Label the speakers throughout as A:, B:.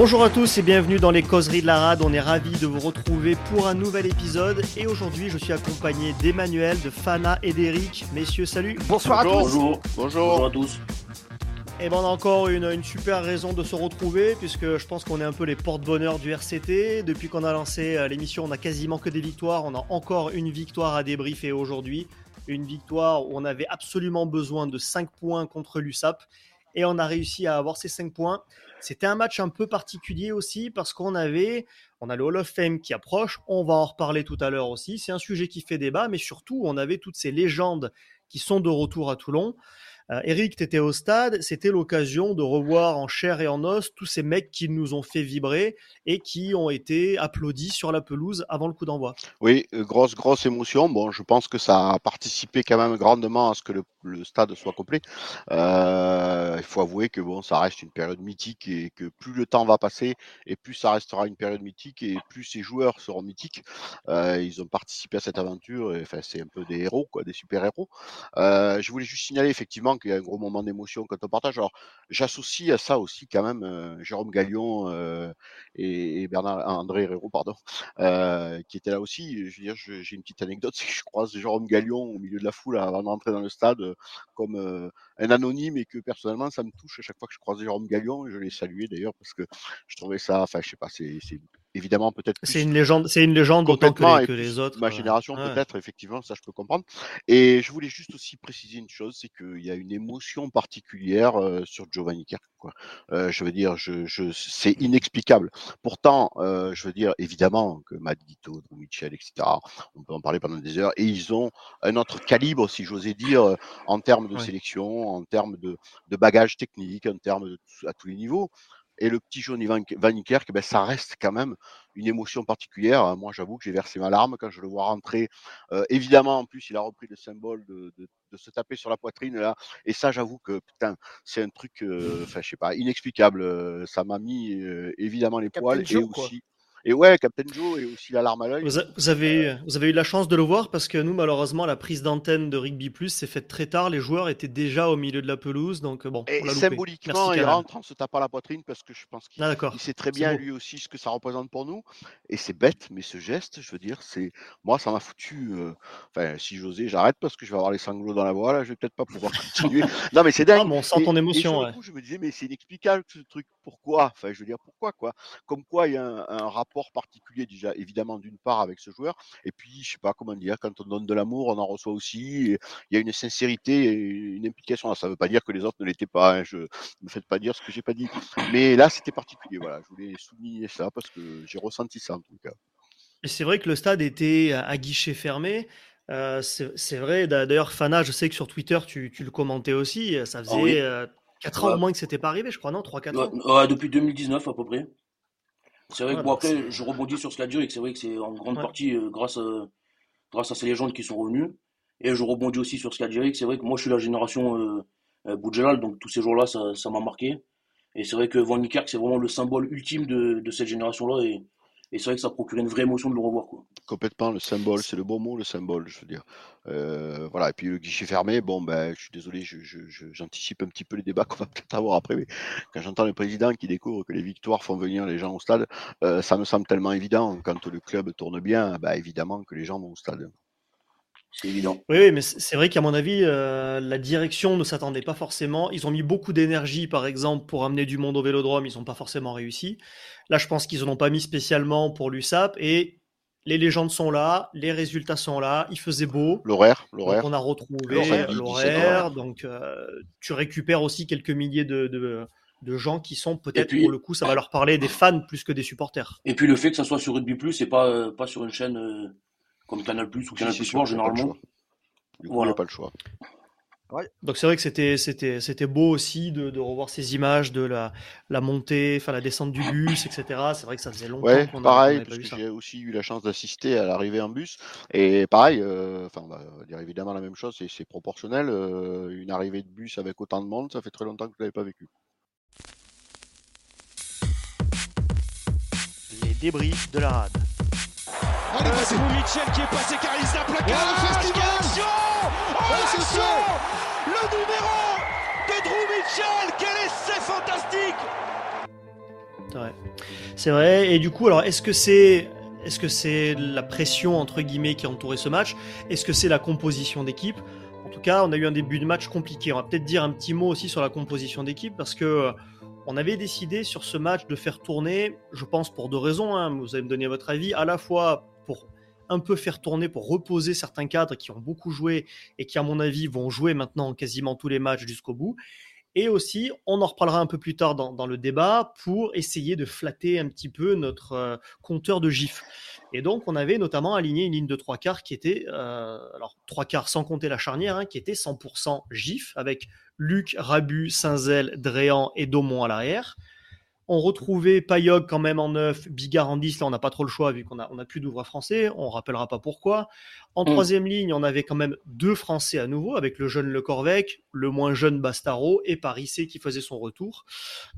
A: Bonjour à tous et bienvenue dans les causeries de la rade. On est ravis de vous retrouver pour un nouvel épisode. Et aujourd'hui, je suis accompagné d'Emmanuel, de Fana et d'Eric. Messieurs, salut.
B: Bonsoir à tous.
C: Bonjour. Bonjour. à tous.
A: Et eh ben on a encore une, une, super raison de se retrouver puisque je pense qu'on est un peu les porte-bonheur du RCT. Depuis qu'on a lancé euh, l'émission, on a quasiment que des victoires. On a encore une victoire à débriefer aujourd'hui. Une victoire où on avait absolument besoin de 5 points contre l'USAP. Et on a réussi à avoir ces 5 points. C'était un match un peu particulier aussi parce qu'on avait, on le Hall of Fame qui approche, on va en reparler tout à l'heure aussi. C'est un sujet qui fait débat, mais surtout, on avait toutes ces légendes qui sont de retour à Toulon. Euh, Eric, tu étais au stade, c'était l'occasion de revoir en chair et en os tous ces mecs qui nous ont fait vibrer et qui ont été applaudis sur la pelouse avant le coup d'envoi.
B: Oui, euh, grosse, grosse émotion. Bon, je pense que ça a participé quand même grandement à ce que le, stade soit complet. Euh, il faut avouer que bon, ça reste une période mythique et que plus le temps va passer et plus ça restera une période mythique et plus ces joueurs seront mythiques. ils ont participé à cette aventure et enfin, c'est un peu des héros, quoi, des super-héros. je voulais juste signaler effectivement qu'il y a un gros moment d'émotion quand on partage. Alors, j'associe à ça aussi quand même euh, Jérôme Gallion euh, et, Bernard André Herrero, pardon, euh, qui étaient là aussi. Je veux dire, j'ai une petite anecdote, c'est que je croise Jérôme Gallion au milieu de la foule avant d'entrer dans le stade comme un anonyme et que personnellement ça me touche à chaque fois que je croise Jérôme Gallion. Je l'ai salué d'ailleurs parce que je trouvais ça, enfin, je sais pas, c'est évidemment peut-être.
A: C'est une légende, c'est une légende autant que les, autres.
B: Ma génération peut-être, effectivement, ça je peux comprendre. Et je voulais juste aussi préciser une chose, c'est qu'il y a une émotion particulière euh, sur Giovanni Kerk. Quoi. Euh, je veux dire, je, je, c'est inexplicable. Pourtant, euh, je veux dire, évidemment que Matt Guito, Michel, etc. On peut en parler pendant des heures. Et ils ont un autre calibre, si j'osais dire, en termes de sélection, en termes de, de bagage technique, en termes de, à tous les niveaux et le petit Johnny Van, Niekerk, ben, ça reste quand même une émotion particulière. Moi, j'avoue que j'ai versé ma larme quand je le vois rentrer. Euh, évidemment, en plus, il a repris le symbole de, de, de, se taper sur la poitrine là. Et ça, j'avoue que putain, c'est un truc, euh, enfin, je sais pas, inexplicable. Ça m'a mis euh, évidemment les poils et aussi. Et ouais, Captain Joe et aussi l'alarme à l'œil.
A: Vous, avez, vous avez eu la chance de le voir parce que nous, malheureusement, la prise d'antenne de Rugby Plus s'est faite très tard. Les joueurs étaient déjà au milieu de la pelouse. Donc, bon,
B: et symboliquement, il rentre en se tapant la poitrine parce que je pense qu'il ah, sait très bien lui aussi ce que ça représente pour nous. Et c'est bête, mais ce geste, je veux dire, c'est moi, ça m'a foutu. Euh, enfin, si j'osais, j'arrête parce que je vais avoir les sanglots dans la voix. Là, je vais peut-être pas pouvoir continuer. non, mais c'est dingue.
A: Ah, on sent ton émotion.
B: Et, je me disais, mais c'est inexplicable ce truc. Pourquoi Enfin, je veux dire, pourquoi quoi. Comme quoi, il y a un rapport particulier déjà évidemment d'une part avec ce joueur et puis je sais pas comment dire quand on donne de l'amour on en reçoit aussi il y a une sincérité et une implication. Ça veut pas dire que les autres ne l'étaient pas hein, je me faites pas dire ce que j'ai pas dit. Mais là c'était particulier voilà. Je voulais souligner ça parce que j'ai ressenti ça en tout cas.
A: Et c'est vrai que le stade était à guichet fermé. Euh, c'est vrai, d'ailleurs, Fana, je sais que sur Twitter, tu, le commentais aussi. Ça ah faisait 4 euh, ans au moins que c'était pas arrivé, je crois, non 3-4
C: ans Depuis 2019 à peu près. C'est vrai que bon, après, je rebondis sur ce qu'a dit et c'est vrai que c'est en grande partie euh, grâce, à, grâce à ces légendes qui sont revenues. Et je rebondis aussi sur ce qu'a dit Eric. C'est vrai que moi, je suis la génération euh, euh donc tous ces jours-là, ça m'a marqué. Et c'est vrai que Van Niekerk, c'est vraiment le symbole ultime de, de cette génération-là. Et et c'est vrai que ça procurait une vraie émotion de le revoir. Quoi.
B: Complètement, le symbole, c'est le bon mot, le symbole, je veux dire. Euh, voilà, et puis le guichet fermé, bon, ben, je suis désolé, j'anticipe je, un petit peu les débats qu'on va peut-être avoir après, mais quand j'entends le président qui découvre que les victoires font venir les gens au stade, euh, ça me semble tellement évident. Quand le club tourne bien, ben, évidemment que les gens vont au stade.
C: C'est évident.
A: Oui, mais c'est vrai qu'à mon avis, euh, la direction ne s'attendait pas forcément. Ils ont mis beaucoup d'énergie, par exemple, pour amener du monde au vélodrome. Ils n'ont pas forcément réussi. Là, je pense qu'ils n'en ont pas mis spécialement pour l'USAP. Et les légendes sont là, les résultats sont là. Il faisait beau.
B: L'horaire, l'horaire.
A: On a retrouvé l'horaire. Donc, euh, tu récupères aussi quelques milliers de, de, gens qui sont peut-être, pour le coup, ça va leur parler des fans plus que des supporters.
C: Et puis le fait que ça soit sur Rugby Plus et pas, euh, pas sur une chaîne comme Canal Plus ou Canal Plus Sport généralement.
B: Du coup, on n'a pas le choix.
A: Donc c'est vrai que c'était c'était c'était beau aussi de, de, revoir ces images de la la montée, enfin la descente du bus, etc. C'est vrai que ça faisait longtemps.
B: Ouais, qu'on pareil, parce que j'ai aussi eu la chance d'assister à l'arrivée en bus et pareil, euh, enfin on va dire évidemment la même chose, c'est proportionnel. Euh, une arrivée de bus avec autant de monde, ça fait très longtemps que je l'avais pas vécu.
A: Les débris de la rade.
D: Allez, passez. Mitchell qui est passé car il s'est plaqué. Oh, le festival action oh, l'action Le numéro de Drew Mitchell Quel essai fantastique
A: C'est vrai. Et du coup, alors, est-ce que c'est est-ce que c'est la pression entre guillemets qui a entouré ce match? Est-ce que c'est la composition d'équipe? En tout cas, on a eu un début de match compliqué. On va peut-être dire un petit mot aussi sur la composition d'équipe parce que euh, on avait décidé sur ce match de faire tourner, je pense pour deux raisons. Hein, vous allez me donner votre avis. À la fois un peu faire tourner, pour reposer certains cadres qui ont beaucoup joué et qui, à mon avis, vont jouer maintenant quasiment tous les matchs jusqu'au bout. Et aussi, on en reparlera un peu plus tard dans, le débat pour essayer de flatter un petit peu notre euh, compteur de gifs. Et donc, on avait notamment aligné une ligne de trois quarts qui était, euh, alors trois quarts sans compter la charnière, hein, qui était 100% gif avec Luc, Rabu, Saint-Zel, Dréan et Daumont à l'arrière. On retrouvait Payog quand même en neuf, Bigard en 10. Là, on n'a pas trop le choix vu qu'on a, on a plus d'ouvre français. On rappellera pas pourquoi. En mm. troisième ligne, on avait quand même deux Français à nouveau, avec le jeune Le Corvec, le moins jeune Bastaro et Parissé qui faisait son retour.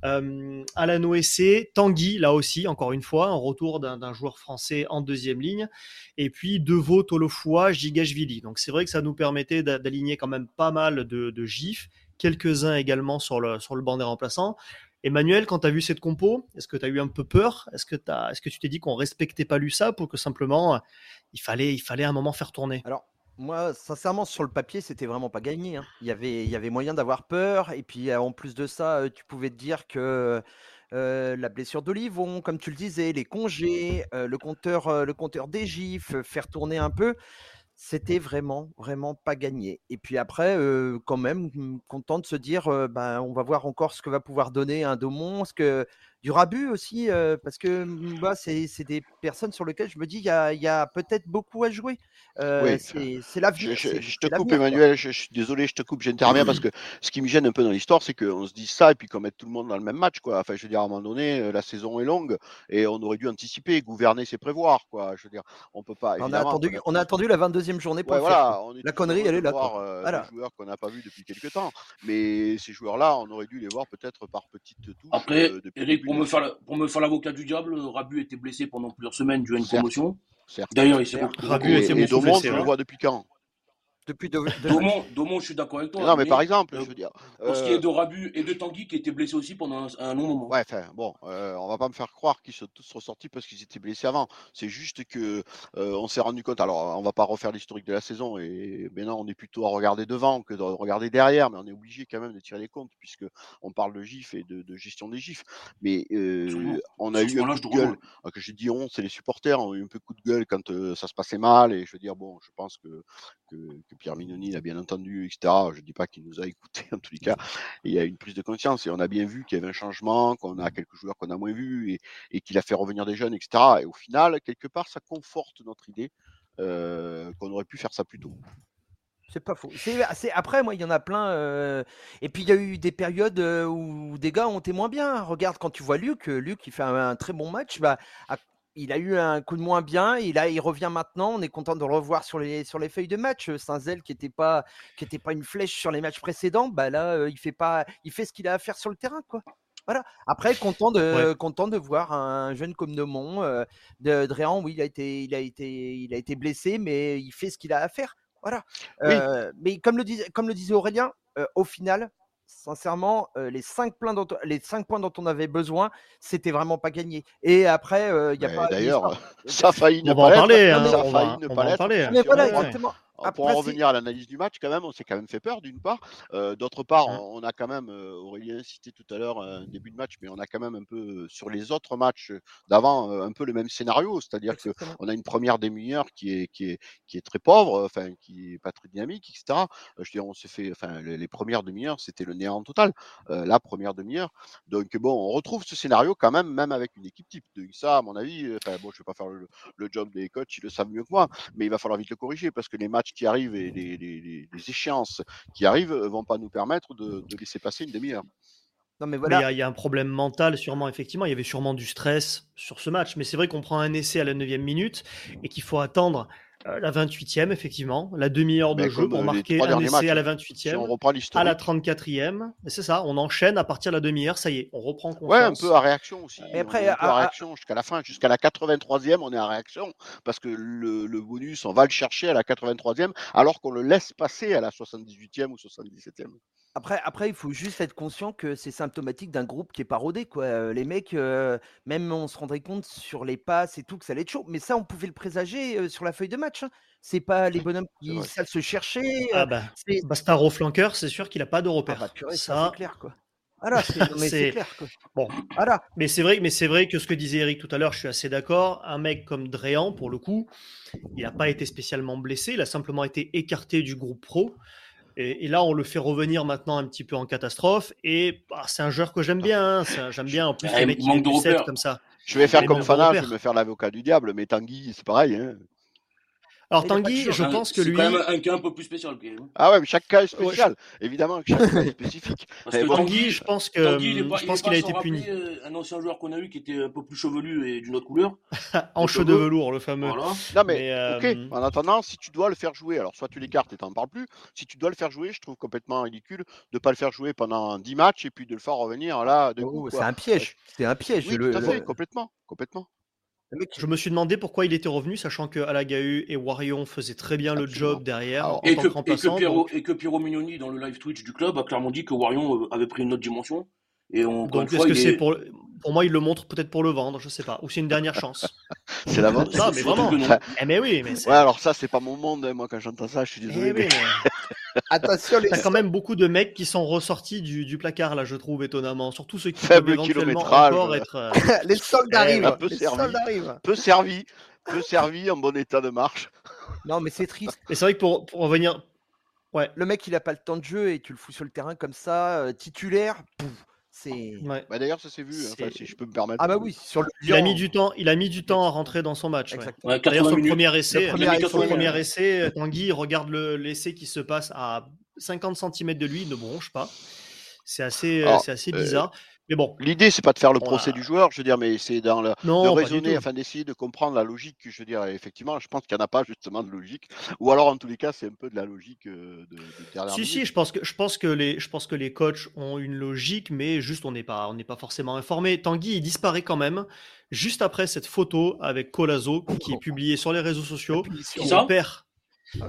A: Euh, Alan Oessé, Tanguy, là aussi, encore une fois, un retour d'un joueur français en deuxième ligne. Et puis Deveau, Tolofua, Gigashvili. Donc c'est vrai que ça nous permettait d'aligner quand même pas mal de, de gifs, quelques-uns également sur le, sur le banc des remplaçants. Emmanuel, quand tu as vu cette compo, est-ce que tu as eu un peu peur? Est-ce que, est-ce que tu t'es dit qu'on respectait pas ça pour que simplement euh, il fallait, il fallait un moment faire tourner?
E: Alors, moi, sincèrement, sur le papier, c'était vraiment pas gagné. Hein. Il, y avait, il y avait moyen d'avoir peur. Et puis, euh, en plus de ça, euh, tu pouvais te dire que la blessure d'Olivon, comme tu le disais, les congés, le compteur, le compteur des gifs, faire tourner un peu c'était vraiment, vraiment pas gagné. Et puis après, quand même, mmh, content de se dire, ben, on va voir encore ce que va pouvoir donner un Daumont, ce que du Rabu aussi, parce que mmh, bah, c'est des personnes sur lesquelles je me dis, il y a, peut-être beaucoup à jouer. c'est l'avenir.
B: Je, je, te coupe, Emmanuel, je, suis désolé, je te coupe, j'interviens parce que ce qui me gêne un peu dans l'histoire, c'est qu'on se dit ça et puis qu'on mette tout le monde dans le même match. Quoi. Enfin, je veux dire, à un moment donné, la saison est longue et on aurait dû anticiper, gouverner, c'est prévoir. Quoi. Je veux dire, on peut pas.
E: On a, attendu, on a attendu la 22e journée pour faire. la connerie, elle est là.
B: Voir, euh, voilà. Des joueurs qu'on n'a pas vus depuis quelques temps. Mais ces joueurs-là, on aurait dû les voir peut-être par petites touches.
C: Après, euh, Eric, pour me faire, pour me faire l'avocat du diable, Rabu était blessé pendant plusieurs semaines dû à une promotion. D'ailleurs, il s'est
B: Rabu était et Domont, je le vois depuis quand?
C: Depuis de, je suis d'accord avec toi.
B: Non, mais, par exemple, je veux dire.
C: Pour ce qui est de Rabu et de Tanguy, qui étaient blessés aussi pendant un, long moment.
B: Ouais, enfin, bon, euh, on va pas me faire croire qu'ils sont tous ressortis parce qu'ils étaient blessés avant. C'est juste que euh, on s'est rendu compte. Alors, on va pas refaire l'historique de la saison et maintenant on est plutôt à regarder devant que de regarder derrière, mais on est obligé quand même de tirer les comptes puisque on parle de GIF et de, gestion des GIFs. Mais euh, on a eu un coup de gueule. Ah, que j'ai dit on, c'est les supporters ont eu un peu de coup de gueule quand ça se passait mal et je veux dire bon, je pense que, que Pierre Mignoni l'a bien entendu, etc. Je ne dis pas qu'il nous a écoutés en tous les cas. il y a une prise de conscience et on a bien vu qu'il y avait un changement, qu'on a quelques joueurs qu'on a moins vus et, qu'il a fait revenir des jeunes, etc. Et au final, quelque part, ça conforte notre idée euh, qu'on aurait pu faire ça plus tôt.
E: C'est pas faux. après, moi, il y en a plein. Euh, et puis, il y a eu des périodes euh, où des gars ont été moins bien. Regarde, quand tu vois Luc, Luc, il fait un, très bon match. Bah, il a eu un coup de moins bien, il, a, il revient maintenant. On est content de le revoir sur les, sur les feuilles de match. Saint-Zel, qui n'était pas, qui était pas une flèche sur les matchs précédents, bah là, euh, il fait pas, il fait ce qu'il a à faire sur le terrain, quoi. Voilà. Après, content de, content de voir un jeune comme Nomon, euh, de Dréan, oui, il a été, il a été, il a été blessé, mais il fait ce qu'il a à faire. Voilà. Euh, mais comme le disait, comme le disait Aurélien, au final, sincèrement, les, cinq points dont, les cinq points dont on avait besoin, c'était vraiment pas gagné. Et après, il y a pas.
B: D'ailleurs, ça a failli
A: ne pas l'être. Ça a failli ne pas l'être.
E: Mais voilà, exactement
B: pour en revenir à l'analyse du match, quand même, on s'est quand même fait peur d'une part. Euh, d'autre part, mmh. on, a quand même, euh, Aurélien cité tout à l'heure un début de match, mais on a quand même un peu sur les autres matchs d'avant un peu le même scénario, c'est-à-dire qu'on a une première demi-heure qui est, qui, est, qui est très pauvre, enfin qui est pas très dynamique, etc. Je veux dire, on s'est fait, enfin les, premières demi-heures, c'était le néant total, la première demi-heure. Donc bon, on retrouve ce scénario quand même, même avec une équipe type. Donc ça, à mon avis, enfin bon, je vais pas faire le, le job des coachs, ils le savent mieux que moi, mais il va falloir vite le corriger parce que les matchs qui arrivent et les, échéances qui arrivent vont pas nous permettre de, laisser passer une demi-heure.
A: Non, mais voilà. Il y, a un problème mental, sûrement, effectivement. Il y avait sûrement du stress sur ce match. Mais c'est vrai qu'on prend un essai à la 9 minute et qu'il faut attendre euh, la 28e, effectivement, la demi-heure de jeu pour euh, marquer un essai à la 28e, on reprend à la 34e. C'est ça, on enchaîne à partir de la demi-heure, ça y est, on reprend confiance.
B: Ouais, un peu à réaction aussi. Et après, à, réaction jusqu'à la fin, jusqu'à la 83e, on est à réaction parce que le, le, bonus, on va le chercher à la 83e alors qu'on le laisse passer à la 78e ou 77e.
E: Après, après, il faut juste être conscient que c'est symptomatique d'un groupe qui est parodé. Quoi. Les mecs, même on se rendrait compte sur les passes et tout que ça allait être chaud. Mais ça, on pouvait le présager sur la feuille de match. Hein. C'est pas les bonhommes qui savent se chercher.
A: Ah bah, Bastaro flanqueur, c'est sûr qu'il a pas de repère.
E: Ah bah, ça, c'est clair. Quoi. Voilà, c'est clair. Quoi.
A: Bon, voilà. Mais c'est vrai, mais c'est vrai que ce que disait Eric tout à l'heure, je suis assez d'accord. Un mec comme Dréan, pour le coup, il n'a pas été spécialement blessé, il a simplement été écarté du groupe pro. Et, là, on le fait revenir maintenant un petit peu en catastrophe. Et bah, c'est un joueur que j'aime bien. Hein. J'aime bien en plus les mecs qui du 7 comme ça.
B: Je vais faire comme Fana, je vais me faire l'avocat du diable, mais Tanguy, c'est pareil. Hein.
A: Alors Tanguy, je pense que lui.
C: C'est quand même un cas un peu plus spécial.
B: Ah ouais, mais chaque cas est spécial. Évidemment, chaque cas est spécifique.
A: Parce que Tanguy, je pense que je pense qu'il a été puni.
C: Euh, un ancien joueur qu'on a eu qui était un peu plus chevelu et d'une autre couleur.
A: en cheveux de velours, le fameux.
B: Non mais, ok. Euh, en attendant, si tu dois le faire jouer, alors soit tu l'écartes et t'en parles plus. Si tu dois le faire jouer, je trouve complètement ridicule de pas le faire jouer pendant 10 matchs et puis de le faire revenir là.
E: Oh, c'est un piège. C'est un piège.
B: Oui, tout à fait, complètement, complètement.
A: Je me suis demandé pourquoi il était revenu, sachant que Alagahu et Warion faisaient très bien le job derrière.
C: et, que, et, que Piero, Mignoni, dans le live Twitch du club, a clairement dit que Warion euh, avait pris une autre dimension. Et on,
A: donc, est-ce que c'est pour. Pour moi, il le montre peut-être pour le vendre, je sais pas. Ou c'est une dernière chance.
B: c'est la vente.
A: Non, mais vraiment. Eh, mais oui, mais
B: ouais, alors ça, c'est pas mon monde. Hein. Moi, quand j'entends ça, je suis désolé. Eh mais...
E: Attention,
A: les. T'as quand même beaucoup de mecs qui sont ressortis du, du, placard, là, je trouve, étonnamment. Surtout ceux qui
B: Faible peuvent éventuellement encore
A: être. Euh,
E: les soldes arrivent. peu, servi,
B: peu servi. Peu servi, en bon état de marche.
E: Non, mais c'est triste.
A: Et c'est vrai que pour, pour revenir.
E: Ouais. Le mec, il a pas le temps de jeu et tu le fous sur le terrain comme ça, euh, titulaire. Pouf
B: bah, d'ailleurs, ça s'est vu, hein, si je peux me permettre.
E: Ah bah oui, sur le
A: il a mis du temps, il a mis du temps à rentrer dans son match. D'ailleurs, sur le premier essai, le premier, essai, Tanguy regarde l'essai qui se passe à 50 cm de lui, il ne bronche pas. C'est assez, c'est assez euh, bizarre. Mais bon.
B: L'idée, c'est pas de faire le procès du joueur, je veux dire, mais c'est dans le, de raisonner, afin d'essayer de comprendre la logique. Je veux dire, effectivement, je pense qu'il n'y en a pas justement de logique. Ou alors, en tous les cas, c'est un peu de la logique euh, de, de
A: Si, si, je pense, que, je, pense que les, je pense que les coachs ont une logique, mais juste, on n'est pas, on pas forcément informé. Tanguy, il disparaît quand même juste après cette photo avec Colazo qui est publiée sur les réseaux sociaux. Son père
E: ah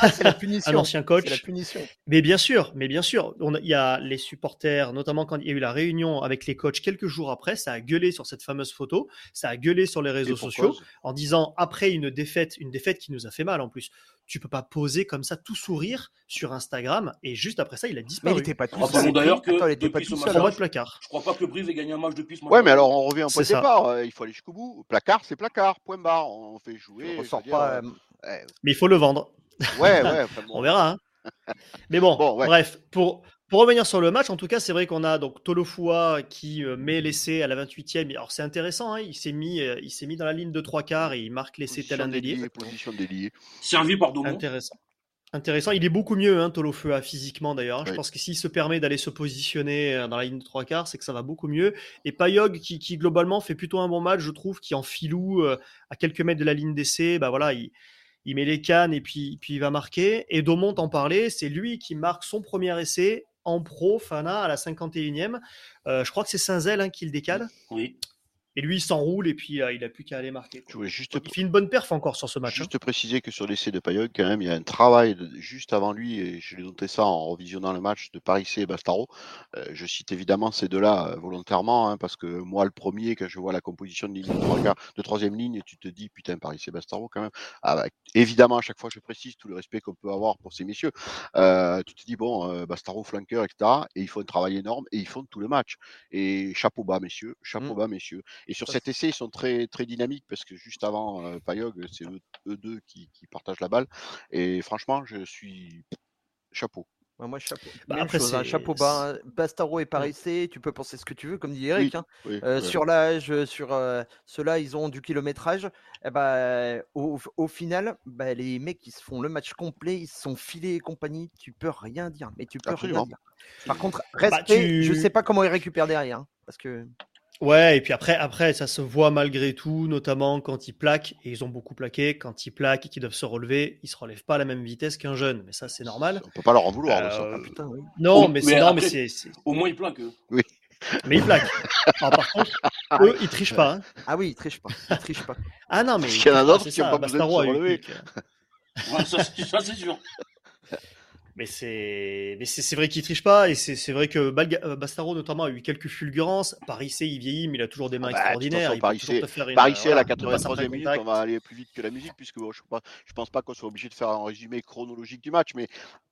E: ah, c'est la punition.
A: un ancien coach.
E: La punition.
A: Mais bien sûr, mais bien sûr, il y a les supporters, notamment quand il y a eu la réunion avec les coachs quelques jours après, ça a gueulé sur cette fameuse photo, ça a gueulé sur les réseaux sociaux en disant après une défaite, une défaite qui nous a fait mal en plus. Tu peux pas poser comme ça tout sourire sur Instagram et juste après ça il a disparu.
E: Mais il était pas tout
C: seul. D'ailleurs que Attends, depuis ce
A: match, placard.
C: Je crois pas que Brive ait gagné un match depuis ce match.
B: Ouais, mais alors on revient au point de départ. Euh, il faut aller jusqu'au bout. Placard, c'est placard. Point barre. On fait jouer.
E: On sort pas.
A: Mais il faut le vendre.
B: Ouais, ouais.
A: On verra. Hein. Mais bon, bref, pour, pour revenir sur le match, en tout cas, c'est vrai qu'on a donc Tolofua qui euh, met l'essai à la 28e. Alors c'est intéressant, hein, il s'est mis, euh, il s'est mis dans la ligne de trois quarts et il marque l'essai tel un délié.
B: Position délié.
C: Servi.
A: Intéressant. Intéressant. Il est beaucoup mieux, hein, Tolofua, physiquement d'ailleurs. Je pense que s'il se permet d'aller se positionner euh, dans la ligne de trois quarts, c'est que ça va beaucoup mieux. Et Payog, qui, qui, globalement fait plutôt un bon match, je trouve, qui en filou à quelques mètres de la ligne d'essai, bah voilà, il il met les cannes et puis, il va marquer. Et Domont en parlait, c'est lui qui marque son premier essai en pro, Fana, à la 51e. Euh, je crois que c'est Saint-Zel hein, qui le décale.
C: Oui.
A: Et lui, il s'enroule et puis euh, il a plus qu'à aller marquer.
B: juste
A: il fait une bonne perf encore sur ce match.
B: Juste hein. préciser que sur l'essai de Payog, quand même, il y a un travail juste avant lui, et je l'ai noté ça en revisionnant le match de Paris C et Bastaro. Euh, je cite évidemment ces deux-là euh, volontairement, hein, parce que moi, le premier, quand je vois la composition de ligne de, troisième ligne, tu te dis, putain, Paris C Bastaro quand même. Ah, bah, évidemment, à chaque fois, je précise tout le respect qu'on peut avoir pour ces messieurs. tu te dis, bon, Bastaro, flanqueur, etc. Et ils font un travail énorme et ils font tout le match. Et chapeau bas, messieurs, chapeau mmh. bas, messieurs. Et sur cet essai, ils sont très, très dynamiques parce que juste avant euh, Payog, c'est eux, deux qui, partagent la balle. Et franchement, je suis chapeau.
E: moi, chapeau. Bah, après, chose, hein, chapeau bas. Bastaro et Parissé, tu peux penser ce que tu veux, comme dit Eric. Hein. Euh, sur l'âge, euh, sur ceux-là, ils ont du kilométrage. Et eh bah, au, final, bah, les mecs qui se font le match complet, ils se sont filés et compagnie. Tu peux rien dire. Mais tu peux rien dire. Par contre, bah, respect, je sais pas comment ils récupèrent derrière. Hein, parce que.
A: Ouais, et puis après, après, ça se voit malgré tout, notamment quand ils plaquent, et ils ont beaucoup plaqué, quand ils plaquent et qu'ils doivent se relever, ils se relèvent pas à la même vitesse qu'un jeune, mais ça c'est normal.
B: On peut pas leur en vouloir. Euh,
A: ah, putain, oui. Non, mais, non, mais c'est.
C: Au moins ils plaquent.
B: Oui.
A: Mais ils plaquent. par contre, eux, ils trichent pas. Hein.
E: Ah oui, ils trichent pas. Ils trichent pas.
A: Ah non, mais. Parce
B: qu'il y en a d'autres qui n'ont pas besoin de se relever.
C: ça, ça c'est sûr.
A: Mais c'est, mais c'est, vrai qu'il triche pas et c'est, vrai que euh, Bastaro notamment a eu quelques fulgurances. Paris C, il vieillit, mais il a toujours des mains ah bah, extraordinaires.
B: Paris C, Paris C à la 83e minute, on va aller plus vite que la musique puisque je, ne pense pas qu'on soit obligé de faire un résumé chronologique du match, mais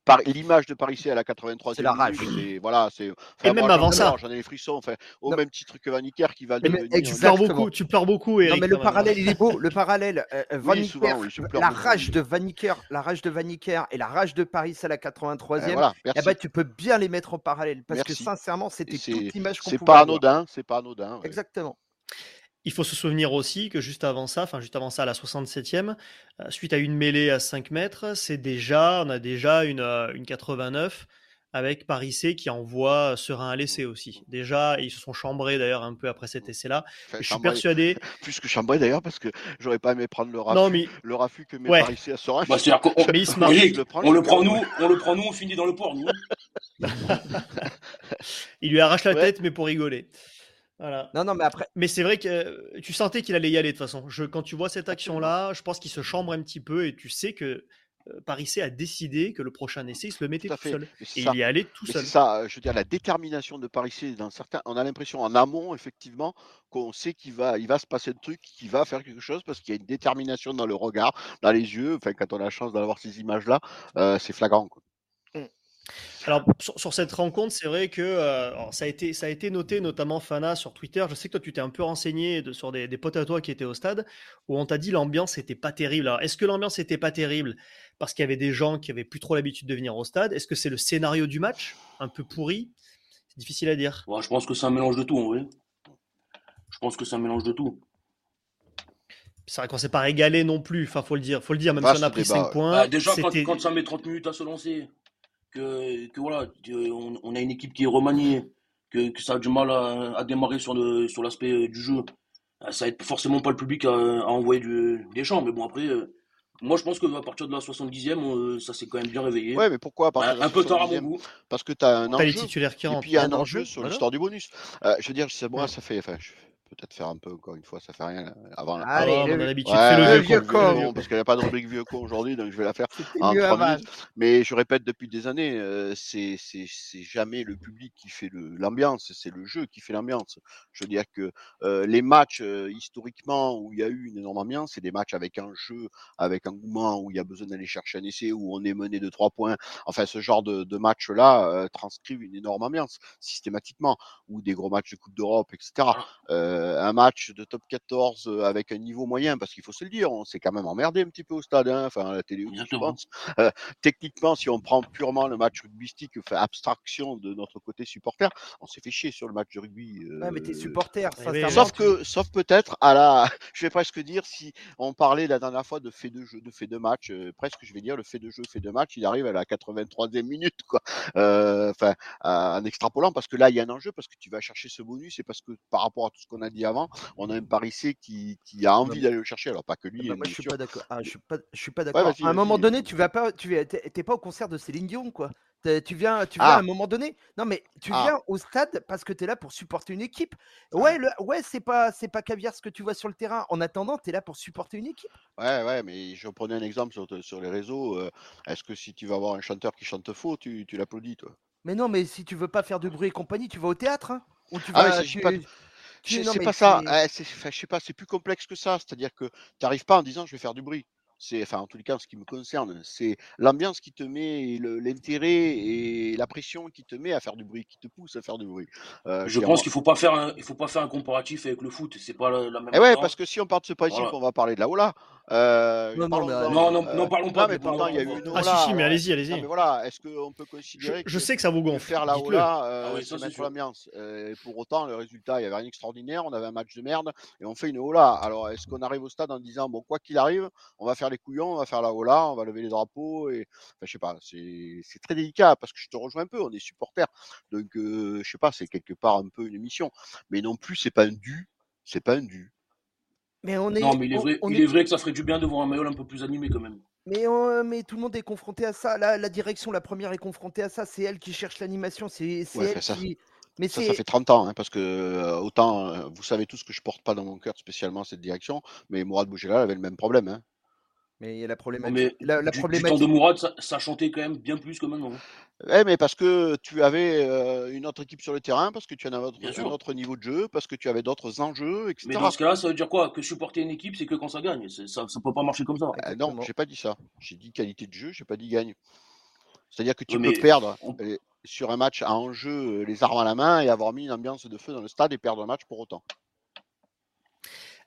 B: par l'image de Paris C à la 83e
E: c'est la rage.
B: voilà, c'est.
A: et même avant ça,
B: j'en ai les frissons. Enfin, au même titre que Vanicker qui va
A: devenir. Tu pleures beaucoup, tu pleures beaucoup. Eric,
E: non, mais le parallèle, il est beau. Le parallèle, la rage de Vanicker, la rage de et la rage de Paris à la 83e eh ben, tu peux bien les mettre en parallèle parce que sincèrement, c'était toute l'image qu'on
B: C'est pas anodin, c'est pas anodin.
E: Exactement.
A: Il faut se souvenir aussi que juste avant ça, enfin juste avant ça, à la 67e, euh, suite à une mêlée à 5 mètres, c'est déjà, on a déjà une, euh, une 89 avec Paris C qui envoie Serein à l'essai aussi. Déjà, ils se sont chambrés d'ailleurs un peu après cet essai-là. je suis persuadé.
B: Plus que chambrés d'ailleurs, parce que j'aurais pas aimé prendre le raffut, le raffut que met Paris C à Serein.
C: Bah, on, on, le prend, nous, on le prend nous, on finit dans le port, nous.
A: il lui arrache la tête, mais pour rigoler. Voilà.
E: Non, non, mais après.
A: Mais c'est vrai que euh, tu sentais qu'il allait y aller de toute façon. Je, quand tu vois cette action-là, je pense qu'il se chambre un petit peu et tu sais que euh, Paris C a décidé que le prochain essai, il se le mettait tout, seul. Et il y allait tout seul.
B: C'est ça, je veux dire, la détermination de Paris C, dans certains, on a l'impression en amont, effectivement, qu'on sait qu'il va, il va se passer le truc, qu'il va faire quelque chose, parce qu'il y a une détermination dans le regard, dans les yeux. Enfin, quand on a la chance d'avoir ces images-là, euh, c'est flagrant.
A: Alors, sur, cette rencontre, c'est vrai que euh, ça, a été, ça a été noté, notamment Fana sur Twitter. Je sais que toi, tu t'es un peu renseigné de, sur des, potes à toi qui étaient au stade, où on t'a dit l'ambiance n'était pas terrible. Alors, est-ce que l'ambiance n'était pas terrible parce qu'il y avait des gens qui avaient plus trop l'habitude de venir au stade? Est-ce que c'est le scénario du match, un peu pourri? C'est difficile à dire.
C: je pense que c'est un mélange de tout, en vrai. Je pense que c'est un mélange de tout.
A: C'est vrai qu'on s'est pas régalé non plus, enfin faut le dire, faut le dire, même si on a pris 5 points.
C: Bah, déjà quand, quand, ça met 30 minutes à se lancer, que, voilà, on, a une équipe qui est remaniée, que, ça a du mal à, démarrer sur le sur l'aspect euh, du jeu. Euh, ça aide forcément pas le public à, envoyer des champs, mais bon après. Euh, moi, je pense qu'à partir de la 70e, ça s'est quand même bien réveillé.
B: Ouais, mais pourquoi?
C: Un peu tard à mon goût.
B: Parce que tu as un enjeu.
A: les titulaires qui
B: Et puis il y a un enjeu sur l'histoire du bonus. je veux dire, moi, ça fait. Enfin, peut-être faire un peu, encore une fois, ça fait rien. Euh, avant,
A: Allez, on a l'habitude,
B: le, vieux con. Parce qu'il n'y a pas de rubrique vieux con aujourd'hui, donc je vais la faire en trois minutes. Mais je répète depuis des années, euh, c'est jamais le public qui fait l'ambiance, c'est le jeu qui fait l'ambiance. Je veux dire que euh, les matchs, historiquement, où il y a eu une énorme ambiance, c'est des matchs avec un jeu, avec un mouvement, où il y a besoin d'aller chercher un essai, où on est mené de trois points. Enfin, ce genre de, de match-là transcrivent une énorme ambiance, systématiquement, ou des gros matchs de Coupe d'Europe, etc. Euh, un match de top 14 euh, avec un niveau moyen, parce qu'il faut se le dire, on s'est quand même emmerdé un petit peu au stade, hein, enfin à la télé, je pense. Euh, techniquement, si on prend purement le match rugbystique, fait abstraction de notre côté supporter, on s'est fait chier sur le match de rugby.
E: Euh, mais t'es supporter,
B: Sauf que, sauf peut-être à la, je vais presque dire, si on parlait la dernière fois de fait de jeu, de fait de match, presque je vais dire le fait de jeu, fait de match, il arrive à la 83e minute, quoi. Enfin, en extrapolant, parce que là, il y a un enjeu, parce que tu vas chercher ce bonus, et parce que par rapport à tout ce qu'on a dit avant, on a un Paris qui, qui a envie d'aller le chercher. Alors pas que lui.
E: Ah bah, moi, je suis pas d'accord. Ah, je suis pas, je suis pas d'accord. à un moment donné, tu vas pas, tu t'es pas au concert de Céline Dion, quoi. Tu viens, tu viens à un ah! moment donné. Non, mais tu ah! viens au stade parce que tu es là pour supporter une équipe. Ouais, le, ouais, c'est pas, c'est pas caviar ce que tu vois sur le terrain. En attendant, tu es là pour supporter une équipe.
B: Ouais, ouais, mais je prenais un exemple sur, sur les réseaux. Euh, est-ce que si tu vas voir un chanteur qui chante faux, tu, tu l'applaudis, toi?
E: Mais non, mais si tu veux pas faire de bruit et compagnie, tu vas au théâtre. Hein, ou tu vas,
B: c'est pas ça. Eh, je sais pas, c'est plus complexe que ça. C'est-à-dire que tu n'arrives pas en disant je vais faire du bruit c'est, enfin, en tous les cas, ce qui me concerne, c'est l'ambiance qui te met, l'intérêt et la pression qui te met à faire du bruit, qui te pousse à faire du bruit.
C: Euh, je pense qu'il faut pas faire, un, il faut pas faire un comparatif avec le foot. C'est pas la, même.
B: Et eh ouais, parce que si on part de ce principe, on va parler de la Ola.
C: Euh, non, non, non, non, non, parlons pas.
B: mais pourtant, il y a eu une
A: Ola. Ah si, si, mais allez-y, allez-y.
B: mais voilà, est-ce qu'on peut considérer
A: je, sais que ça vous gonfle.
B: Faire la Ola, euh, ah c'est mettre l'ambiance. Euh, pour autant, le résultat, il y avait rien d'extraordinaire. On avait un match de merde et on fait une Ola. Alors, est-ce qu'on arrive au stade en disant bon, quoi qu'il arrive, on va faire les couillons, on va faire la on va lever les drapeaux et enfin, je sais pas, c'est très délicat parce que je te rejoins un peu, on est supporter, donc je sais pas, c'est quelque part un peu une mission, mais non plus c'est pas un dû, c'est pas un dû.
C: Mais on est. Non, mais il est vrai, il est... vrai que ça ferait du bien de voir un maillot un peu plus animé quand même.
E: Mais, mais tout le monde est confronté à ça. La, la direction, la première est confrontée à ça. C'est elle qui cherche l'animation. C'est elle qui.
B: Mais ça, ça fait 30 ans, hein, parce que autant, vous savez tous que je porte pas dans mon cœur spécialement cette direction, mais Mourad Bougela avait le même problème. Hein.
E: Mais il y a la problématique. la,
C: du, problématique... temps de Mourad, ça, ça, chantait quand même bien plus que maintenant.
B: Ouais, mais parce que tu avais euh, une autre équipe sur le terrain, parce que tu en avais un autre niveau de jeu, parce que tu avais d'autres enjeux, etc.
C: Mais dans ce cas-là, ça veut dire quoi? Que supporter une équipe, c'est que quand ça gagne. Ça ne peut pas marcher comme ça.
B: Euh, non, j'ai pas dit ça. J'ai dit qualité de jeu, j'ai pas dit gagne. C'est-à-dire que tu peux perdre sur un match à enjeu les armes à la main et avoir mis une ambiance de feu dans le stade et perdre un match pour autant.